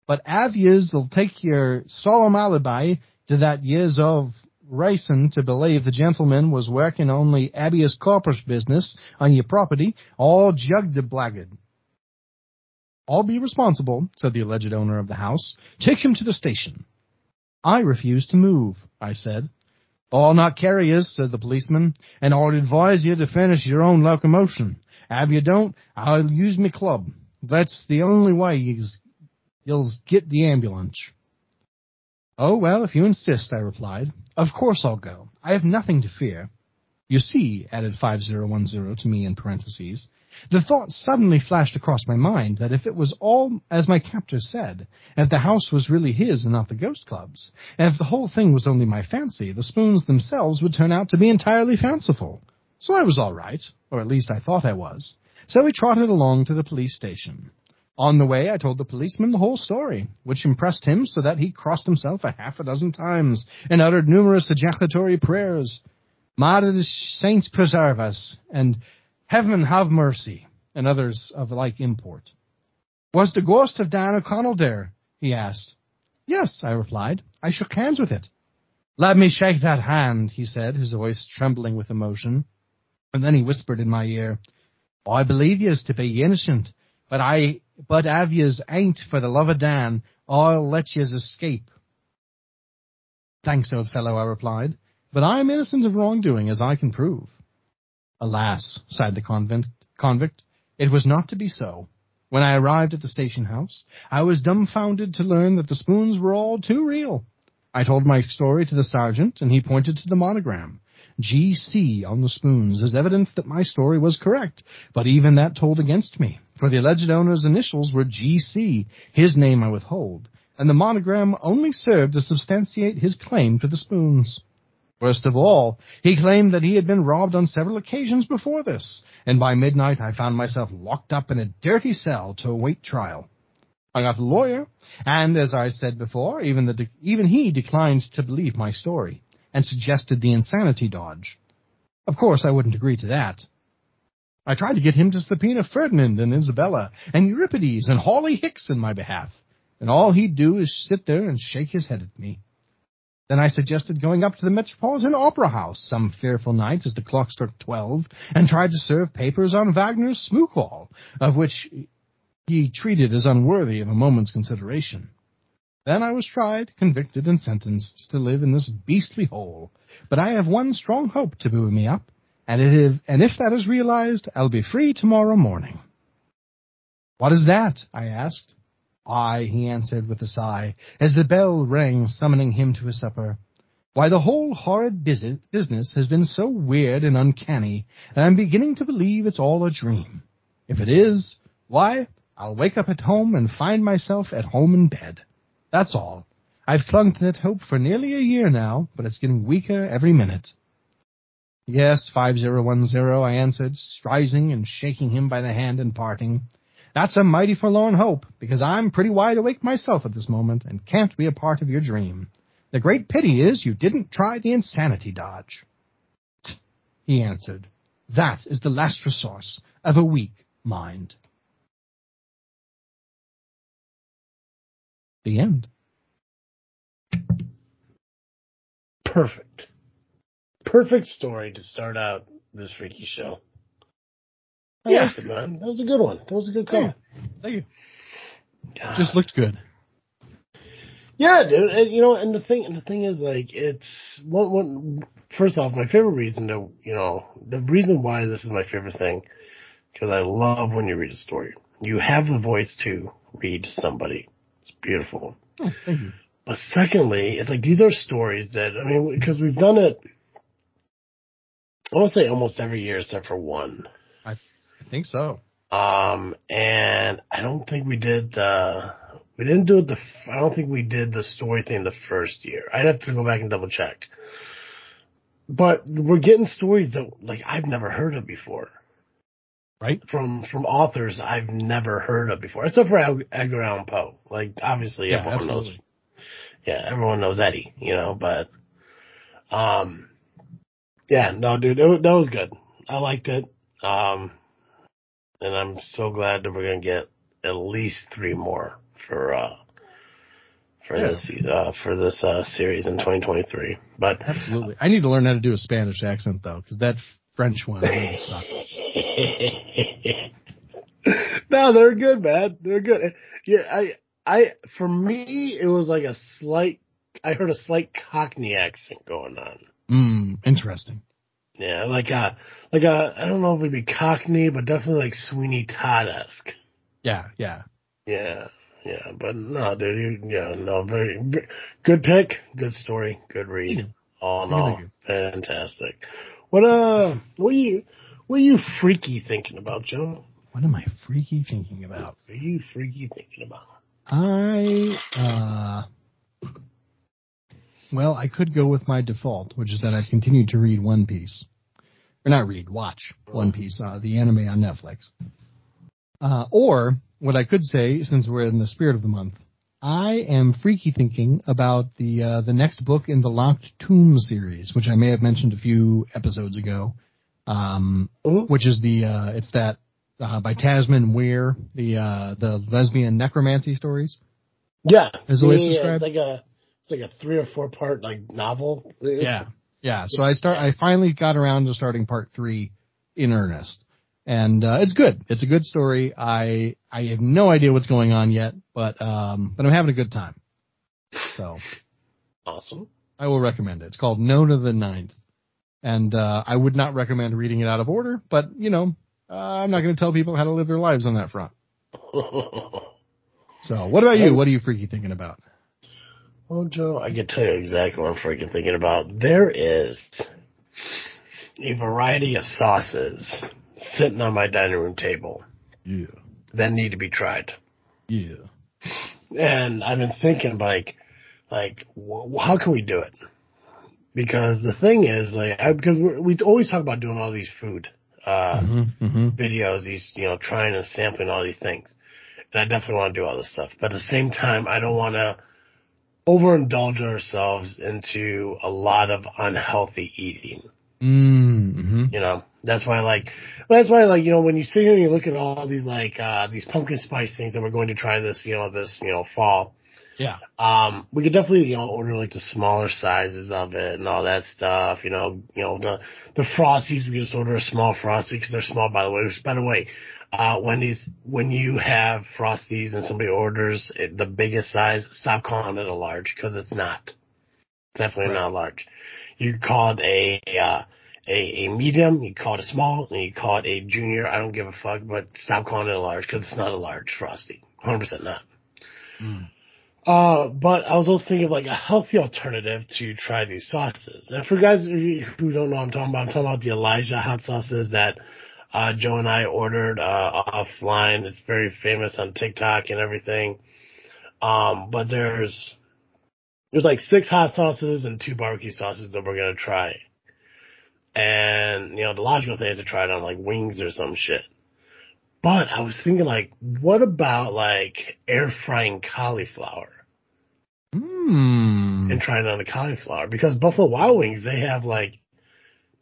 but Avias will take your solemn alibi to that years of racing to believe the gentleman was working only habeas corpus business on your property, all jugged the blackguard. I'll be responsible, said the alleged owner of the house. Take him to the station. I refuse to move, I said. I'll not carry you, said the policeman, and I'd advise you to finish your own locomotion. If you don't, I'll use my club. That's the only way you'll get the ambulance. Oh, well, if you insist, I replied. Of course I'll go. I have nothing to fear. You see, added 5010 to me in parentheses, the thought suddenly flashed across my mind that if it was all as my captor said, if the house was really his and not the ghost club's, and if the whole thing was only my fancy, the spoons themselves would turn out to be entirely fanciful. So I was all right, or at least I thought I was. So we trotted along to the police station. On the way, I told the policeman the whole story, which impressed him so that he crossed himself a half a dozen times and uttered numerous ejaculatory prayers. The saints preserve us, and Heaven have mercy, and others of like import. Was the ghost of Dan O'Connell there? he asked. Yes, I replied. I shook hands with it. Let me shake that hand, he said, his voice trembling with emotion. And then he whispered in my ear, I believe yez to be innocent, but I, but av yez ain't for the love of Dan, I'll let yez escape. Thanks, old fellow, I replied, but I am innocent of wrongdoing, as I can prove. Alas, sighed the convict, convict, it was not to be so. When I arrived at the station house, I was dumbfounded to learn that the spoons were all too real. I told my story to the sergeant, and he pointed to the monogram. GC on the spoons as evidence that my story was correct, but even that told against me, for the alleged owner's initials were GC, his name I withhold, and the monogram only served to substantiate his claim to the spoons. Worst of all, he claimed that he had been robbed on several occasions before this, and by midnight I found myself locked up in a dirty cell to await trial. I got a lawyer, and as I said before, even, de- even he declined to believe my story, and suggested the insanity dodge. Of course, I wouldn't agree to that. I tried to get him to subpoena Ferdinand and Isabella, and Euripides and Hawley Hicks in my behalf, and all he'd do is sit there and shake his head at me. Then I suggested going up to the Metropolitan Opera House some fearful night as the clock struck twelve, and tried to serve papers on Wagner's Smook-All, of which he treated as unworthy of a moment's consideration. Then I was tried, convicted, and sentenced to live in this beastly hole. But I have one strong hope to buoy me up, and if, and if that is realized, I'll be free tomorrow morning. What is that? I asked. Ay, he answered with a sigh, as the bell rang summoning him to his supper. Why, the whole horrid business has been so weird and uncanny that I'm beginning to believe it's all a dream. If it is, why, I'll wake up at home and find myself at home in bed. That's all. I've clung to that hope for nearly a year now, but it's getting weaker every minute. Yes, 5010, I answered, rising and shaking him by the hand and parting. That's a mighty forlorn hope, because I'm pretty wide awake myself at this moment and can't be a part of your dream. The great pity is you didn't try the insanity dodge. He answered, That is the last resource of a weak mind. The end. Perfect. Perfect story to start out this freaky show. I Yeah. liked it, man. That was a good one. That was a good call. Yeah. Thank you. God. Just looked good. Yeah, dude. And, you know, and the thing, and the thing is, like, it's one, one. First off, my favorite reason to, you know, the reason why this is my favorite thing, because I love when you read a story. You have the voice to read to somebody. It's beautiful. Oh, thank you. But secondly, it's like these are stories that I mean, because we've done it. I want to say almost every year except for one. I think so. Um, and I don't think we did the, we didn't do it the, I don't think we did the story thing the first year. I'd have to go back and double check. But we're getting stories that like I've never heard of before. Right? From, from authors I've never heard of before, except for Edgar Allan Poe. Like obviously Yeah, everyone knows absolutely. yeah, everyone knows Eddie, you know, but, um, yeah, no, dude, it, that was good. I liked it. Um, and I'm so glad that we're going to get at least three more for, uh, for Yeah. this, uh, for this, uh, series in 2023. But, Absolutely. I need to learn how to do a Spanish accent though, because that French one really sucked. no, they're good, man. They're good. Yeah, I, I, for me, it was like a slight, I heard a slight Cockney accent going on. Mm, interesting. Yeah, like a, like a, I don't know if it'd be Cockney, but definitely like Sweeney Todd-esque. Yeah, yeah. Yeah, yeah, but no, dude, you, yeah, no, very, very good pick, good story, good read. All in all, fantastic. What uh, what are you, what are you freaky thinking about, Joe? What am I freaky thinking about? What are you freaky thinking about? I, uh, well, I could go with my default, which is that I've continued to read One Piece. Or not read, watch One Piece, uh, the anime on Netflix. Uh, or, what I could say, since we're in the spirit of the month, I am freaky thinking about the, uh, the next book in the Locked Tomb series, which I may have mentioned a few episodes ago. Um, Mhm. which is the, uh, it's that, uh, by Tamsyn Muir, the, uh, the lesbian necromancy stories. Yeah, Is the way it's described? It's like a, it's like a three or four part like novel. Yeah. Yeah. So I start, I finally got around to starting part three in earnest. And, uh, it's good. It's a good story. I, I have no idea what's going on yet, but, um, but I'm having a good time. So awesome. I will recommend it. It's called of the Ninth. And, uh, I would not recommend reading it out of order, but, you know, uh, I'm not going to tell people how to live their lives on that front. So what about you? What are you freaky thinking about? Well, Joe, I can tell you exactly what I'm freaking thinking about. There is a variety of sauces sitting on my dining room table Yeah. that need to be tried. Yeah. And I've been thinking like, like, wh- how can we do it? Because the thing is, like, I, because we're, always talk about doing all these food, uh, Mm-hmm, mm-hmm. videos, these, you know, trying and sampling all these things. And I definitely want to do all this stuff. But at the same time, I don't want to overindulge ourselves into a lot of unhealthy eating. Mm-hmm. You know, that's why I like, that's why I like, you know, when you sit here and you look at all these like, uh, these pumpkin spice things that we're going to try this, you know, this, you know, fall, Yeah. um, we could definitely, you know, order like the smaller sizes of it and all that stuff, you know, you know, the, the Frosties, we can just order a small Frosty because they're small, by the way. Which, by the way, uh, Wendy's, when you have Frosties and somebody orders it, the biggest size, stop calling it a large because it's not. Definitely Right. not large. You call it a, uh, a, a medium, you call it a small, and you call it a junior. I don't give a fuck, but stop calling it a large because it's not a large Frosty. 100% not. Mm. Uh, but I was also thinking of like a healthy alternative to try these sauces. And for guys who who don't know what I'm talking about, I'm talking about the Elijah hot sauces that, uh, Joe and I ordered, uh, offline. It's very famous on TikTok and everything. Um, but there's, there's like six hot sauces and two barbecue sauces that we're gonna try. And, you know, the logical thing is to try it on like wings or some shit. But I was thinking like, what about like air frying cauliflower? Mm. and trying it on the cauliflower because Buffalo Wild Wings they have like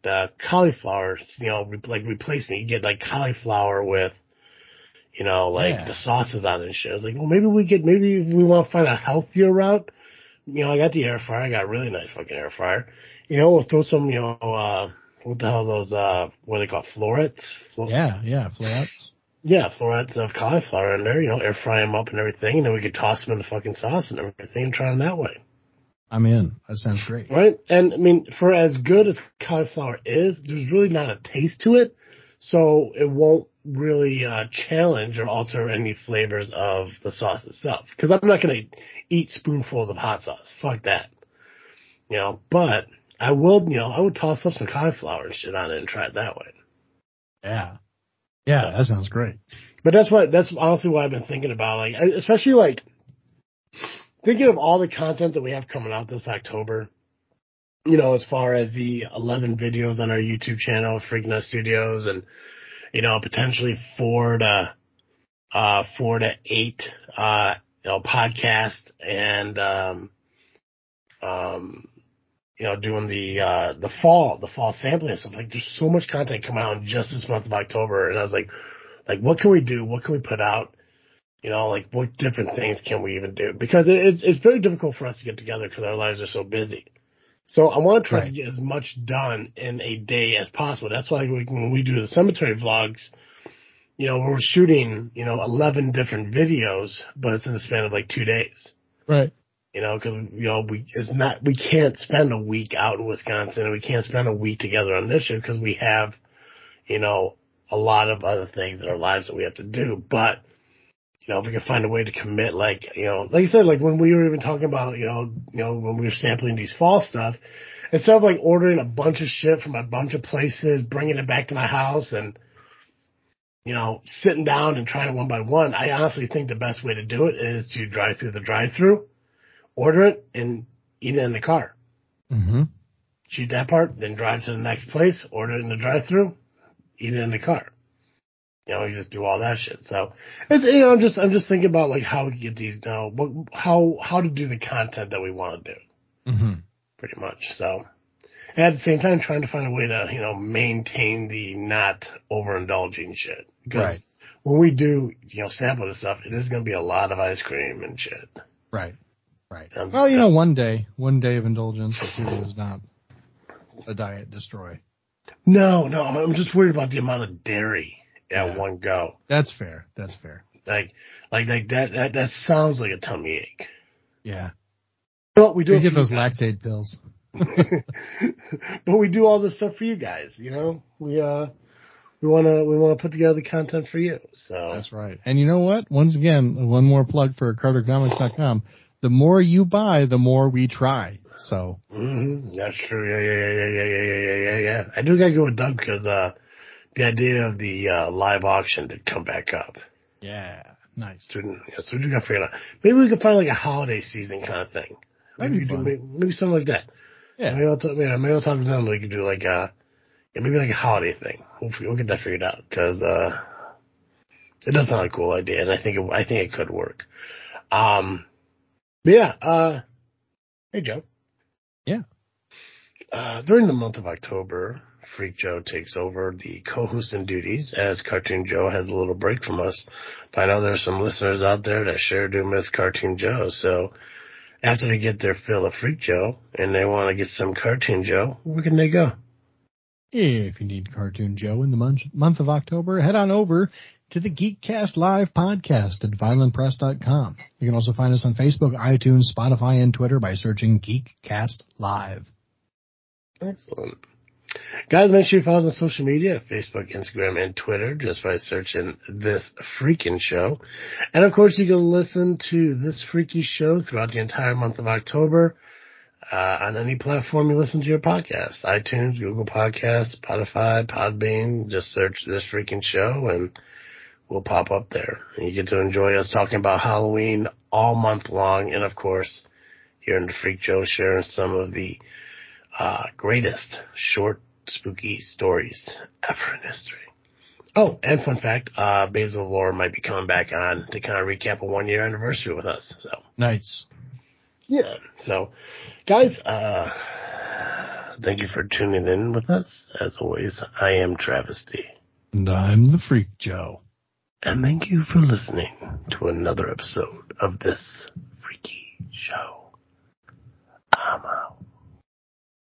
the cauliflower, you know, re- like replacement. You get like cauliflower with, you know, like Yeah. the sauces on it and shit. I was like, well, maybe we get, maybe we want to find a healthier route. You know, I got the air fryer. I got a really nice fucking air fryer. You know, we'll throw some, you know, uh, what the hell are those, uh, what are they called? Florets? Flo- Yeah, yeah, flats. yeah, florets of cauliflower in there, you know, air fry them up and everything, and then we could toss them in the fucking sauce and everything and try them that way. I'm in. That sounds great. Right? And I mean, for as good as cauliflower is, there's really not a taste to it, so it won't really uh, challenge or alter any flavors of the sauce itself. Because I'm not going to eat spoonfuls of hot sauce. Fuck that. You know, but I will, you know, I would toss up some cauliflower and shit on it and try it that way. Yeah. Yeah, So- that sounds great. But that's what that's honestly what I've been thinking about. Like, especially like thinking of all the content that we have coming out this October. You know, as far as the 11 videos on our YouTube channel, Freak Net Studios, and you know, potentially four to uh four to eight uh you know podcast and um um you know doing the uh the fall the fall sampling and stuff. Like there's so much content coming out in just this month of October. And I was like like what can we do? What can we put out you know like what different things can we even do because it's it's very difficult for us to get together because our lives are so busy so I want to try Right. to get as much done in a day as possible that's why we, when we do the cemetery vlogs you know we're shooting you know 11 different videos but it's in the span of like two days Right. you know, because you know we it's not we can't spend a week out in Wisconsin, and we can't spend a week together on this shit because we have, you know, a lot of other things in our lives that we have to do. But you know, if we can find a way to commit, like you know, like you said, like when we were even talking about, you know, you know, when we were sampling these fall stuff, instead of like ordering a bunch of shit from a bunch of places, bringing it back to my house, and you know, sitting down and trying it one by one, I honestly think the best way to do it is to drive through the drive-through order it and eat it in the car. Mm-hmm. Shoot that part, then drive to the next place, order it in the drive-through, eat it in the car. You know, you just do all that shit. So it's you know, I'm just I'm just thinking about like how we get these you know, what how how to do the content that we want to do, Mm-hmm. pretty much. So and at the same time trying to find a way to, you know, maintain the not overindulging shit. Because Right. when we do, you know, sample this stuff, it is gonna be a lot of ice cream and shit. Right. Right. Um, Well, you know, one day, one day of indulgence is not a diet destroy. No, no, I'm just worried about the amount of dairy at one go. That's fair. That's fair. Like, like, like that, that, that sounds like a tummy ache. Yeah. But we do we get those guys. lactate pills. but we do all this stuff for you guys, you know? We, uh, we want to we want to put together the content for you. So that's right. And you know what? Once again, one more plug for cartercomics.com. The more you buy, the more we try. So mm-hmm. that's true. Yeah, yeah, yeah, yeah, yeah, yeah, yeah, yeah. I do gotta go with Doug because uh, the idea of the, uh, live auction to come back up. yeah, nice. So, yeah, so we do gotta figure it out. Maybe we could find like a holiday season kind of thing. Maybe, be we could fun. do, maybe, maybe something like that. Yeah. Maybe I'll talk, yeah, maybe I'll talk to them. We could do like a yeah, maybe like a holiday thing. We'll, we'll get that figured out because uh, it does sound like a cool idea, and I think it, I think it could work. Um, but yeah. Uh, hey Joe. Yeah. Uh, during the month of October, Freak Joe takes over the co-hosting duties as Cartoon Joe has a little break from us. But I know there's some listeners out there that sure do miss Cartoon Joe, so after they get their fill of Freak Joe and they want to get some Cartoon Joe, where can they go? If you need Cartoon Joe in the month, month of October, head on over to the Geekcast Live podcast at violentpress.com. You can also find us on Facebook, iTunes, Spotify, and Twitter by searching Geekcast Live. Excellent. Guys, make sure you follow us on social media, Facebook, Instagram, and Twitter, just by searching This Freaking Show. And of course, you can listen to This Freaky Show throughout the entire month of October uh, on any platform you listen to your podcast. iTunes, Google Podcasts, Spotify, Podbean. Just search This Freaking Show and we'll pop up there. You get to enjoy us talking about Halloween all month long. And of course, here in the Freak Show, sharing some of the uh, greatest short spooky stories ever in history. Oh, and fun fact, uh, Babes of Lore might be coming back on to kind of recap a one year anniversary with us. So, Nice. Yeah. So, guys, uh, thank you for tuning in with us. As always, I am Travis-T. And I'm the Freak Joe. And thank you for listening to another episode of this freaky show. I'm